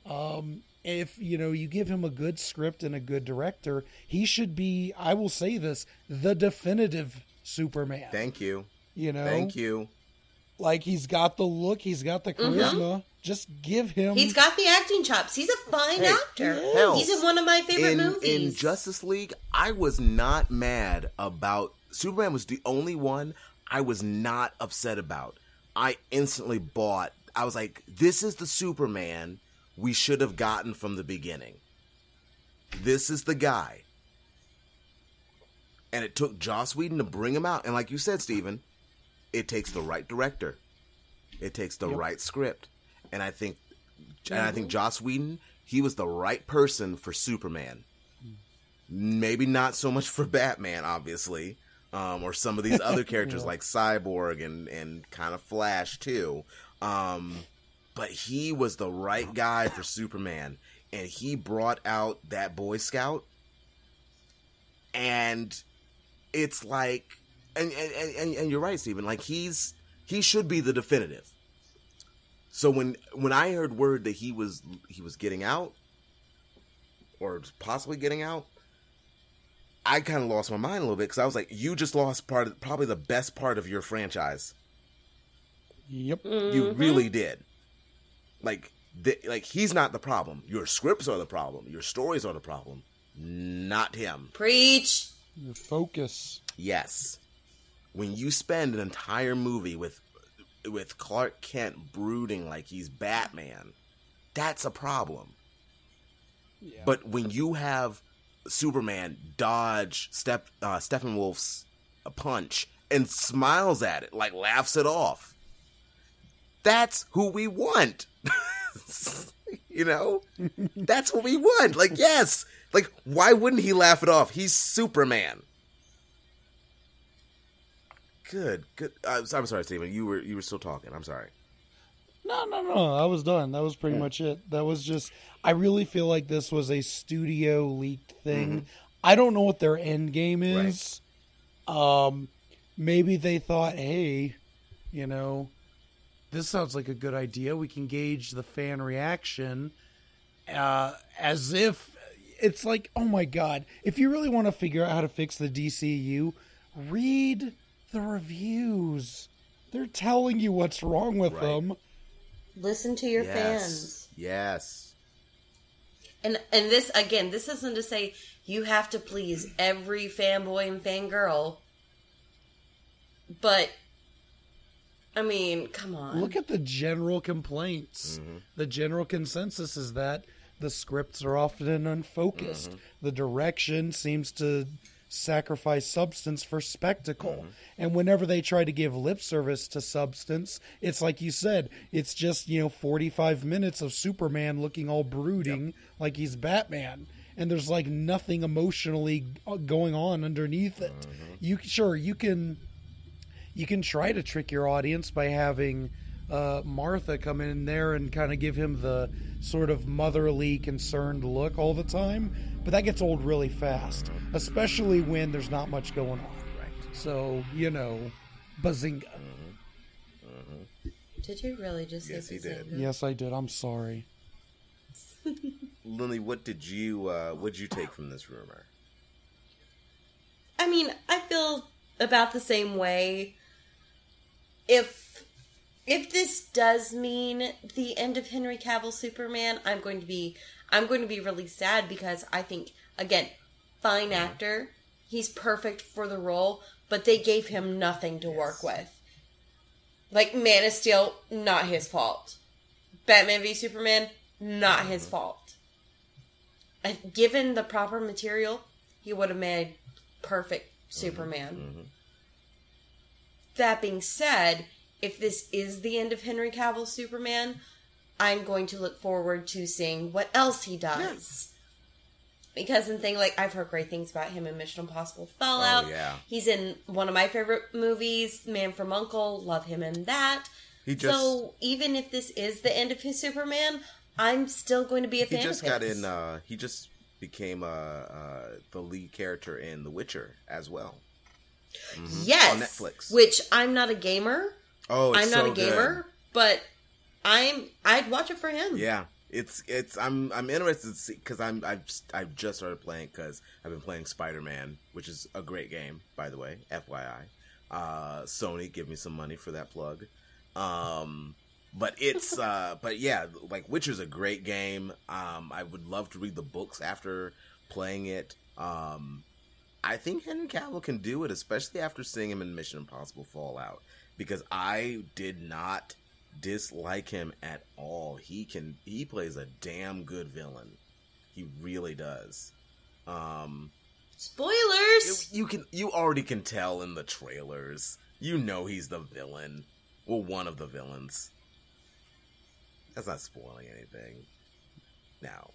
Um, if you know you give him a good script and a good director, he should be. I will say this: the definitive Superman. Thank you. you know, Thank you. like he's got the look, he's got the charisma. Just give him. Mm-hmm. He's got the acting chops. He's a fine Hey, actor. hell, He's in one of my favorite in, movies. In Justice League, I was not mad about Superman was the only one I was not upset about. I instantly bought I was like, this is the Superman we should have gotten from the beginning. This is the guy. And it took Joss Whedon to bring him out. And like you said, Steven, it takes the right director. It takes the right script. And I think and I think Joss Whedon, he was the right person for Superman. Maybe not so much for Batman, obviously, um, or some of these other characters like Cyborg and and kind of Flash too. Um, but he was the right guy for Superman, and he brought out that Boy Scout, and it's like, and and and, and you're right, Stephen. Like he's he should be the definitive. So when when I heard word that he was he was getting out, or possibly getting out, I kind of lost my mind a little bit because I was like, you just lost part of probably the best part of your franchise. Yep. You mm-hmm. really did. Like, th- like he's not the problem. Your scripts are the problem. Your stories are the problem. Not him. Preach. Your focus. Yes. When you spend an entire movie with with Clark Kent brooding like he's Batman, that's a problem. But when you have Superman dodge Step uh, Steppenwolf's a punch and smiles at it, like laughs it off, that's who we want. you know, that's what we want. Like, yes, like why wouldn't he laugh it off? He's Superman. Good, good. Uh, I'm sorry, Steven. You were you were still talking. I'm sorry. No, no, no. I was done. That was pretty much it. That was just. I really feel like this was a studio leaked thing. I don't know what their end game is. Um, maybe they thought, hey, you know, this sounds like a good idea. We can gauge the fan reaction, uh, as if it's like, oh my god! If you really want to figure out how to fix the DCU, read the reviews. They're telling you what's wrong with Right. them. Listen to your Yes. fans. Yes. And and this again, this isn't to say you have to please every fanboy and fangirl. But I mean, come on. Look at the general complaints. Mm-hmm. The general consensus is that the scripts are often unfocused. Mm-hmm. The direction seems to sacrifice substance for spectacle. Mm-hmm. And whenever they try to give lip service to substance, it's like you said, it's just, you know, 45 minutes of Superman looking all brooding like he's Batman. And there's like nothing emotionally uh, going on underneath it. You sure you can you can try to trick your audience by having uh, Martha come in there and kind of give him the sort of motherly, concerned look all the time, but that gets old really fast, especially when there's not much going on. Right. So you know, bazinga. Did you really just Yes, say he did. Yes, I did. I'm sorry. Lily, what did you uh what did you take from this rumor? I mean, I feel about the same way. If if this does mean the end of Henry Cavill Superman, I'm going to be I'm going to be really sad because I think again, fine uh-huh. actor, he's perfect for the role, but they gave him nothing to work with. Like Man of Steel, not his fault. Batman v Superman, not his mm-hmm. fault. Given the proper material, he would have made perfect mm-hmm. Superman. Mm-hmm. That being said, if this is the end of Henry Cavill's Superman, I'm going to look forward to seeing what else he does. Because in thing like I've heard great things about him in Mission Impossible Fallout. Oh, yeah. He's in one of my favorite movies, Man from Uncle. Love him in that. He just so even if this is the end of his Superman, I'm still going to be a fan. he just of got in. uh He just became uh, uh the lead character in The Witcher as well. Yes, on Netflix. Which I'm not a gamer. Oh, it's I'm not so a gamer, but I'm I'd watch it for him. Yeah, it's it's. I'm I'm interested to see because I'm I've I've just started playing because I've been playing Spider Man, which is a great game by the way. FYI, uh, Sony give me some money for that plug. Um, but it's uh, but yeah, like Witcher's a great game. Um, I would love to read the books after playing it. Um, I think Henry Cavill can do it, especially after seeing him in Mission Impossible Fallout, because I did not dislike him at all. He can he plays a damn good villain. He really does. Um Spoilers. you, you can you already can tell in the trailers. You know he's the villain. Well, one of the villains. That's not spoiling anything. Now,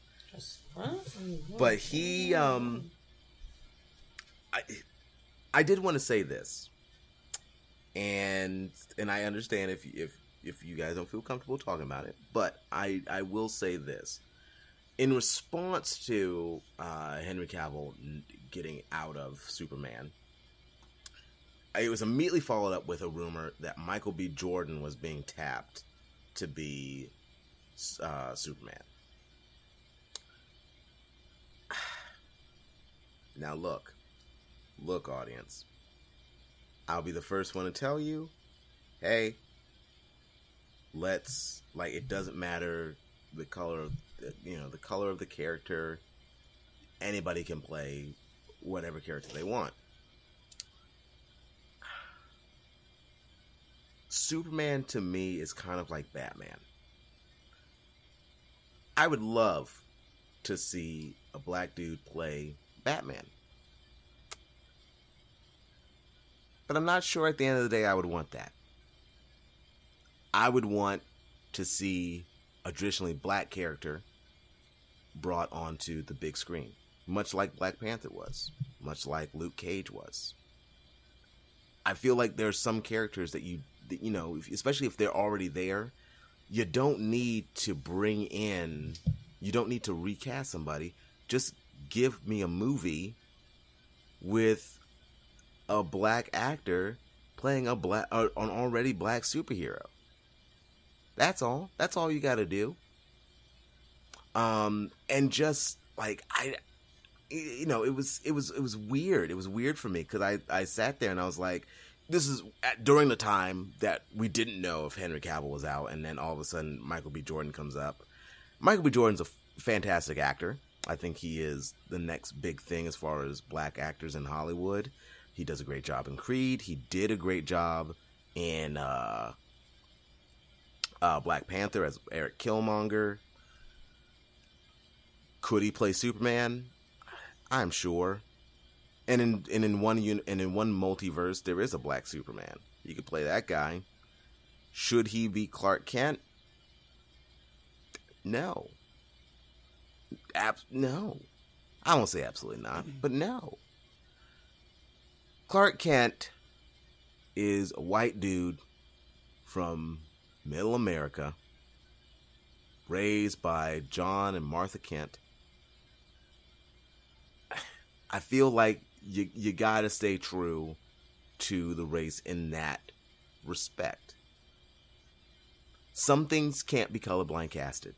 but he um I I did want to say this. And and I understand if if if you guys don't feel comfortable talking about it, but I I will say this. In response to uh, Henry Cavill getting out of Superman, it was immediately followed up with a rumor that Michael B. Jordan was being tapped to be uh, Superman. Now look, look, audience. I'll be the first one to tell you, hey, let's like it doesn't matter the color of the, you know the color of the character. Anybody can play whatever character they want. Superman to me is kind of like Batman. I would love to see a black dude play Batman. But I'm not sure at the end of the day I would want that. I would want to see a traditionally black character brought onto the big screen, much like Black Panther was, much like Luke Cage was. I feel like there's some characters that you that, you know, especially if they're already there, you don't need to bring in, you don't need to recast somebody. Just give me a movie with a black actor playing a black uh, an already black superhero. That's all. That's all you got to do. Um and just like I you know, it was it was it was weird. It was weird for me cuz I I sat there and I was like this is at, during the time that we didn't know if Henry Cavill was out and then all of a sudden Michael B Jordan comes up. Michael B Jordan's a f- fantastic actor. I think he is the next big thing as far as black actors in Hollywood. He does a great job in Creed. He did a great job in uh, uh, Black Panther as Eric Killmonger. Could he play Superman? I'm sure. And in and in one un, and in one multiverse, there is a black Superman. You could play that guy. Should he be Clark Kent? No. Ab- no. I won't say absolutely not, but no. Clark Kent is a white dude from middle America, raised by John and Martha Kent. I feel like you you got to stay true to the race in that respect. Some things can't be colorblind casted.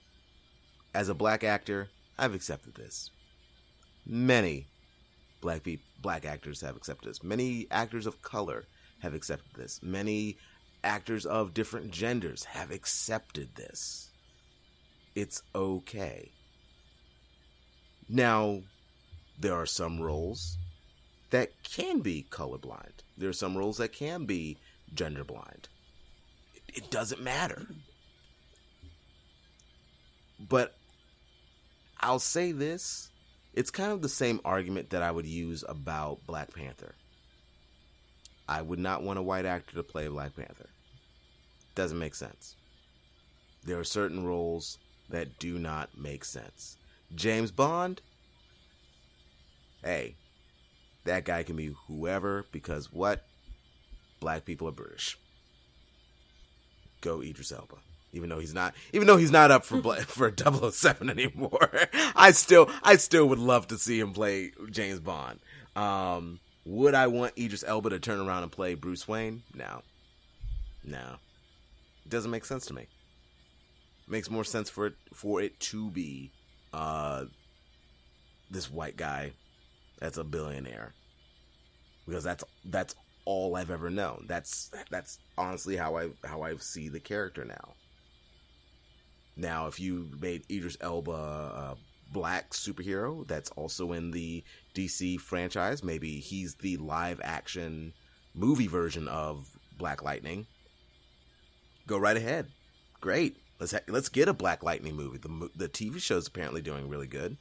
As a black actor, I've accepted this. Many black people, black actors have accepted this. Many actors of color have accepted this. Many actors of different genders have accepted this. It's okay. Now, there are some roles that can be colorblind. There are some roles that can be genderblind. It, it doesn't matter. But I'll say this it's kind of the same argument that I would use about Black Panther. I would not want a white actor to play Black Panther. Doesn't make sense. There are certain roles that do not make sense. James Bond, hey, that guy can be whoever because what? Black people are British. Go Idris Elba. Even though he's not, even though he's not up for for 007 anymore, I still, I still would love to see him play James Bond. Um, would I want Idris Elba to turn around and play Bruce Wayne? No, no, it doesn't make sense to me. makes more sense for it for it to be uh, this white guy that's a billionaire because that's that's all I've ever known. That's that's honestly how I how I see the character now. Now, if you made Idris Elba a black superhero that's also in the DC franchise, maybe he's the live action movie version of Black Lightning. Go right ahead. Great. Let's ha- let's get a Black Lightning movie. The the TV show's apparently doing really good.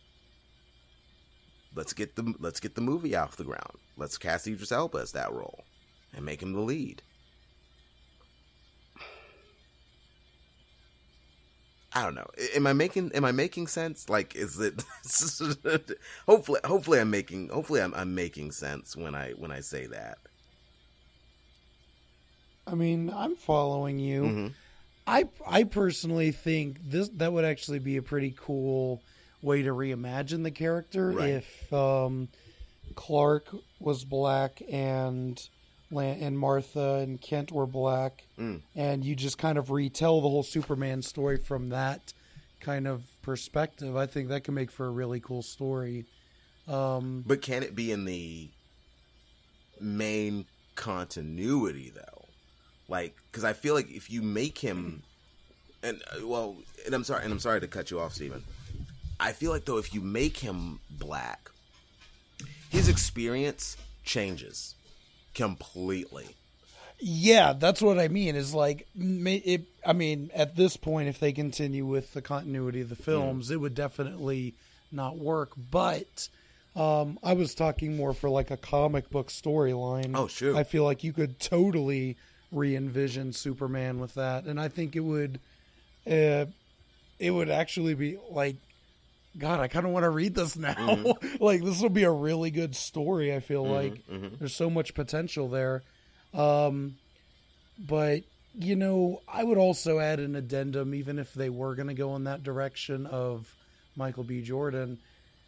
Let's get the let's get the movie off the ground. Let's cast Idris Elba as that role and make him the lead. I don't know. Am I making am I making sense? Like is it hopefully hopefully I'm making hopefully I'm I'm making sense when I when I say that. I mean, I'm following you. Mhm. I I personally think this that would actually be a pretty cool way to reimagine the character Right. if um, Clark was black and and Martha and Kent were black, Mm. and you just kind of retell the whole Superman story from that kind of perspective. I think that can make for a really cool story. Um, But can it be in the main continuity though? Like, because I feel like if you make him, and uh, well, and I'm sorry, and I'm sorry to cut you off, Stephen. I feel like though if you make him black, his experience changes completely. Yeah, that's what I mean. Is like, it, I mean, at this point, if they continue with the continuity of the films, it would definitely not work. But um, I was talking more for like a comic book storyline. Oh, shoot. I feel like you could totally re-envision Superman with that, and I think it would, uh, it would actually be like. God, I kind of want to read this now. Mm-hmm. like this will be a really good story. I feel mm-hmm, like mm-hmm. there's so much potential there. Um, but you know, I would also add an addendum, even if they were going to go in that direction of Michael B. Jordan.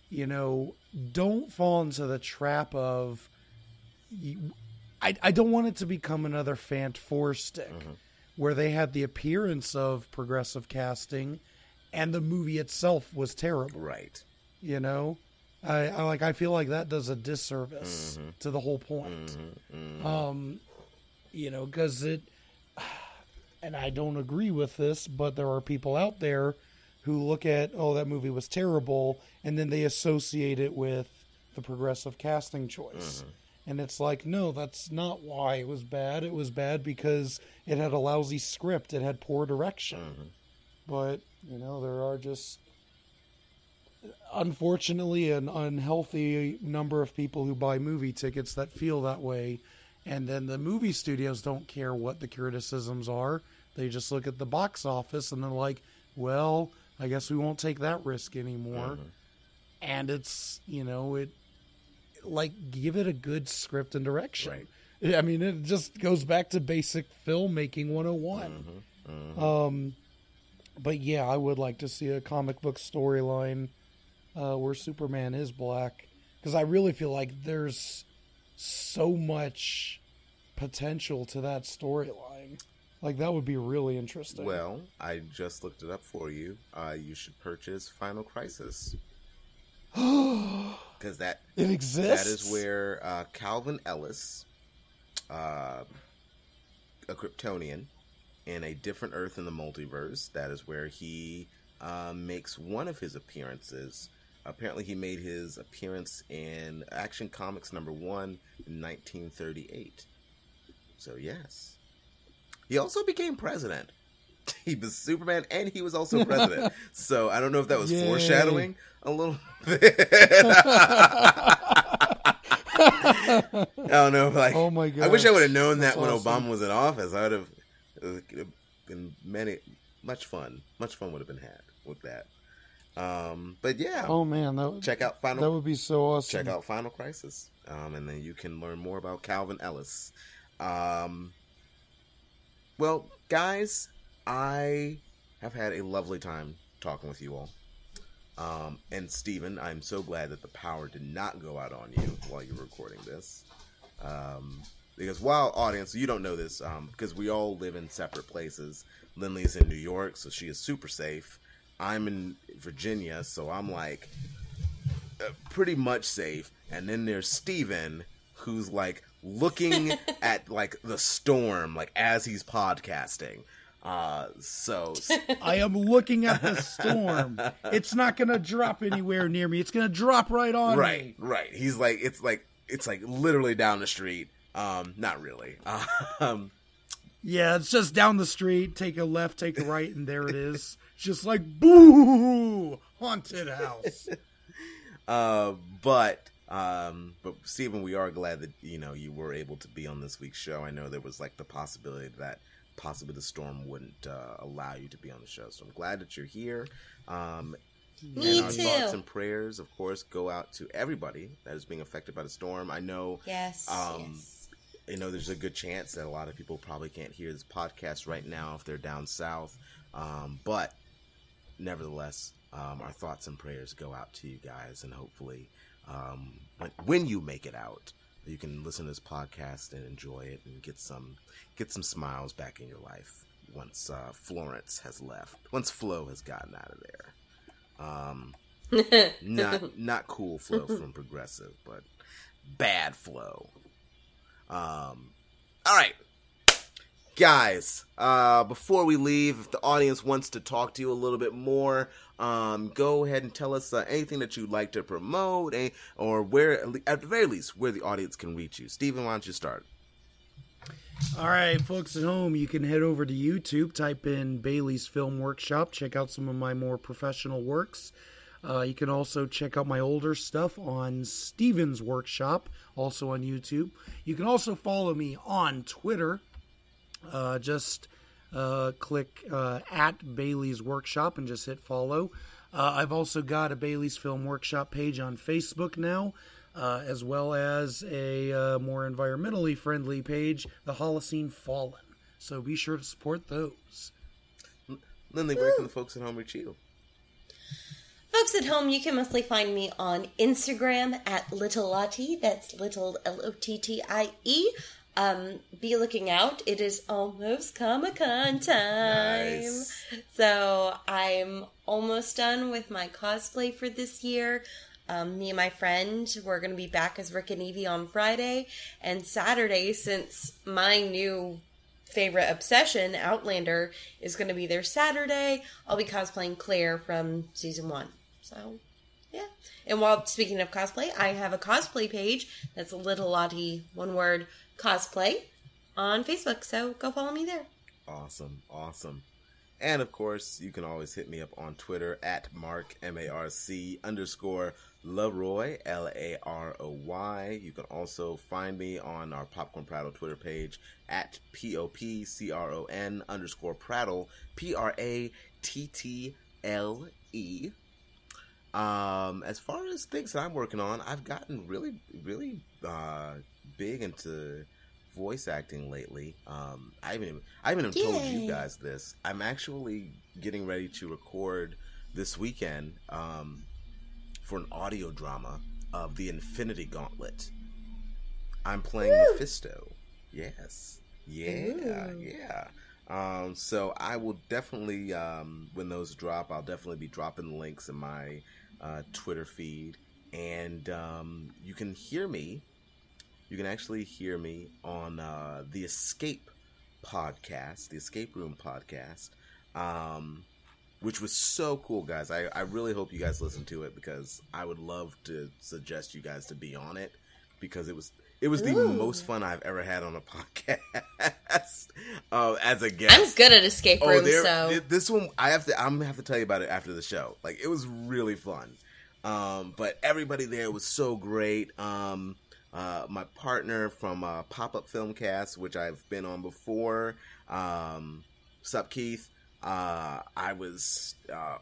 You know, don't fall into the trap of. I I don't want it to become another Fant Four stick, where they had the appearance of progressive casting, and the movie itself was terrible. Right. you know? I, I like i feel like that does a disservice Mm-hmm. to the whole point. Um you know because it and i don't agree with this but there are people out there who look at oh that movie was terrible and then they associate it with the progressive casting choice. And it's like no that's not why it was bad. It was bad because it had a lousy script. It had poor direction but you know there are just unfortunately an unhealthy number of people who buy movie tickets that feel that way. And then the movie studios don't care what the criticisms are. They just look at the box office and they're like well i guess we won't take that risk anymore. Uh-huh. And it's you know it like give it a good script and direction. I mean it just goes back to basic filmmaking 101 uh-huh. uh-huh. um but yeah i would like to see a comic book storyline uh, where Superman is black because I really feel like there's so much potential to that storyline. Like that would be really interesting. Well, I just looked it up for you. Uh, you should purchase Final Crisis because that it exists. is where uh, Calvin Ellis, uh, a Kryptonian in a different Earth in the multiverse. That is where he uh, makes one of his appearances. Apparently, he made his appearance in Action Comics number one in 1938. So, yes. He also became president. He was Superman and he was also president. so, I don't know if that was Yay. foreshadowing a little bit. I don't know. Like, Oh my I wish I would have known that That's when awesome. Obama was in office. I would have it would have been many, much fun. Much fun would have been had with that. Um, but yeah, Oh man, that would, check out Final. that would be so awesome. check out Final Crisis, um, and then you can learn more about Calvin Ellis. Um, well, guys, I have had a lovely time talking with you all. Um, and Steven, I'm so glad that the power did not go out on you while you were recording this. Um, because while audience, you don't know this, um, because we all live in separate places. Lindley is in New York, so she is super safe. I'm in Virginia, so I'm like uh, pretty much safe. And then there's Steven, who's like looking at like the storm, like as he's podcasting. Uh, so I am looking at the storm. It's not going to drop anywhere near me. It's going to drop right on right, me. right. He's like, it's like, it's like literally down the street. Um, not really. Um, Yeah, it's just down the street. Take a left, take a right, and there it is. Just like boo, haunted house. uh, but um, but Stephen, we are glad that you know you were able to be on this week's show. I know there was like the possibility that possibly the storm wouldn't uh, allow you to be on the show, so I'm glad that you're here. Um, Me and our too. thoughts and prayers, of course, go out to everybody that is being affected by the storm. I know Yes. Um, yes. You know, there's a good chance that a lot of people probably can't hear this podcast right now if they're down south. Um, but nevertheless, um, our thoughts and prayers go out to you guys, and hopefully, um, when, you make it out, you can listen to this podcast and enjoy it and get some get some smiles back in your life once uh, Florence has left, once Flo has gotten out of there. Um, not not cool Flo from progressive, but bad Flo. Um, all right, guys. Uh, before we leave, if the audience wants to talk to you a little bit more, um, go ahead and tell us uh, anything that you'd like to promote, eh, or where, at the very least, where the audience can reach you. Steven, why don't you start? All right, folks at home, you can head over to YouTube, type in Bailey's Film Workshop, check out some of my more professional works. Uh, you can also check out my older stuff on Steven's Workshop, also on YouTube. You can also follow me on Twitter. Uh, just uh, click uh, at Bailey's Workshop and just hit follow. Uh, I've also got a Bailey's Film Workshop page on Facebook now, uh, as well as a more environmentally friendly page, the Holocene Fallen. So be sure to support those. Lindley, where can the folks at home reach you? Folks at home, you can mostly find me on Instagram at Little Lottie. That's little L O T T I E. Um, be looking out. It is almost Comic Con time. Nice. So I'm almost done with my cosplay for this year. Um, me and my friend, we're going to be back as Rick and Evie on Friday. And Saturday, since my new favorite obsession, Outlander, is going to be there Saturday, I'll be cosplaying Claire from season one. So, yeah. And while speaking of cosplay, I have a cosplay page that's Little Lottie, one word, cosplay on Facebook. So go follow me there. Awesome, awesome. And of course, you can always hit me up on Twitter at Marc M A R C underscore Laroy L A R O Y. You can also find me on our Popcorn Prattle Twitter page at P O P C R O N underscore Prattle P R A T T L E. Um, as far as things that I'm working on, I've gotten really, really uh, big into voice acting lately. Um, I haven't, even, I haven't even told you guys this. I'm actually getting ready to record this weekend um, for an audio drama of the Infinity Gauntlet. I'm playing Mephisto. Yes. Yeah. Yeah. Um, so I will definitely, um, when those drop, I'll definitely be dropping links in my uh, Twitter feed, and um, you can hear me. You can actually hear me on uh, the Escape podcast, the Escape Room podcast, um, which was so cool, guys. I, I really hope you guys listen to it because I would love to suggest you guys to be on it because it was it was the most fun I've ever had on a podcast uh, as a guest. I'm good at escape Oh, rooms, there- so this one I have to. I'm gonna have to tell you about it after the show. Like it was really fun. Um, but everybody there was so great. Um, uh, my partner from uh, Pop Up Filmcast, which I've been on before, um, Sup Keith. Uh, I was uh,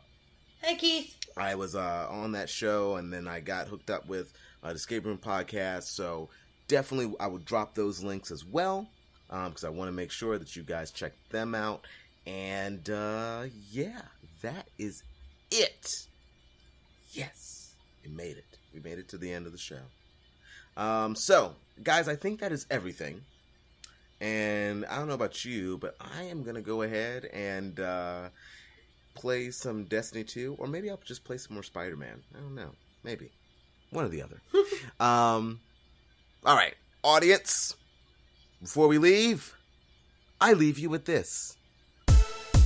hey Keith. I was uh, on that show, and then I got hooked up with uh, the Escape Room podcast. So definitely, I would drop those links as well because I want to make sure that you guys check them out. And uh, yeah, that is it. Yes, we made it. We made it to the end of the show. Um, so, guys, I think that is everything. And I don't know about you, but I am gonna go ahead and uh, play some Destiny 2, or maybe I'll just play some more Spider Man. I don't know. Maybe. One or the other. um, all right, audience, before we leave, I leave you with this.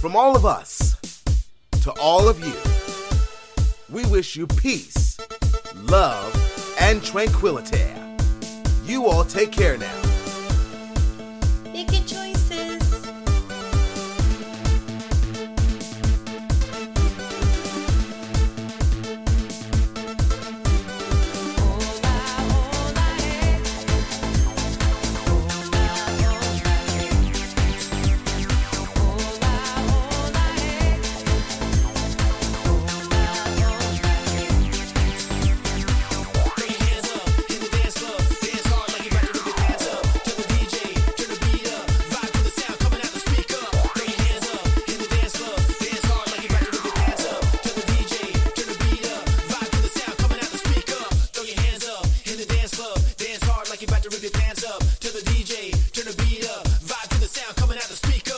From all of us to all of you, we wish you peace, love, and tranquility. You all take care now.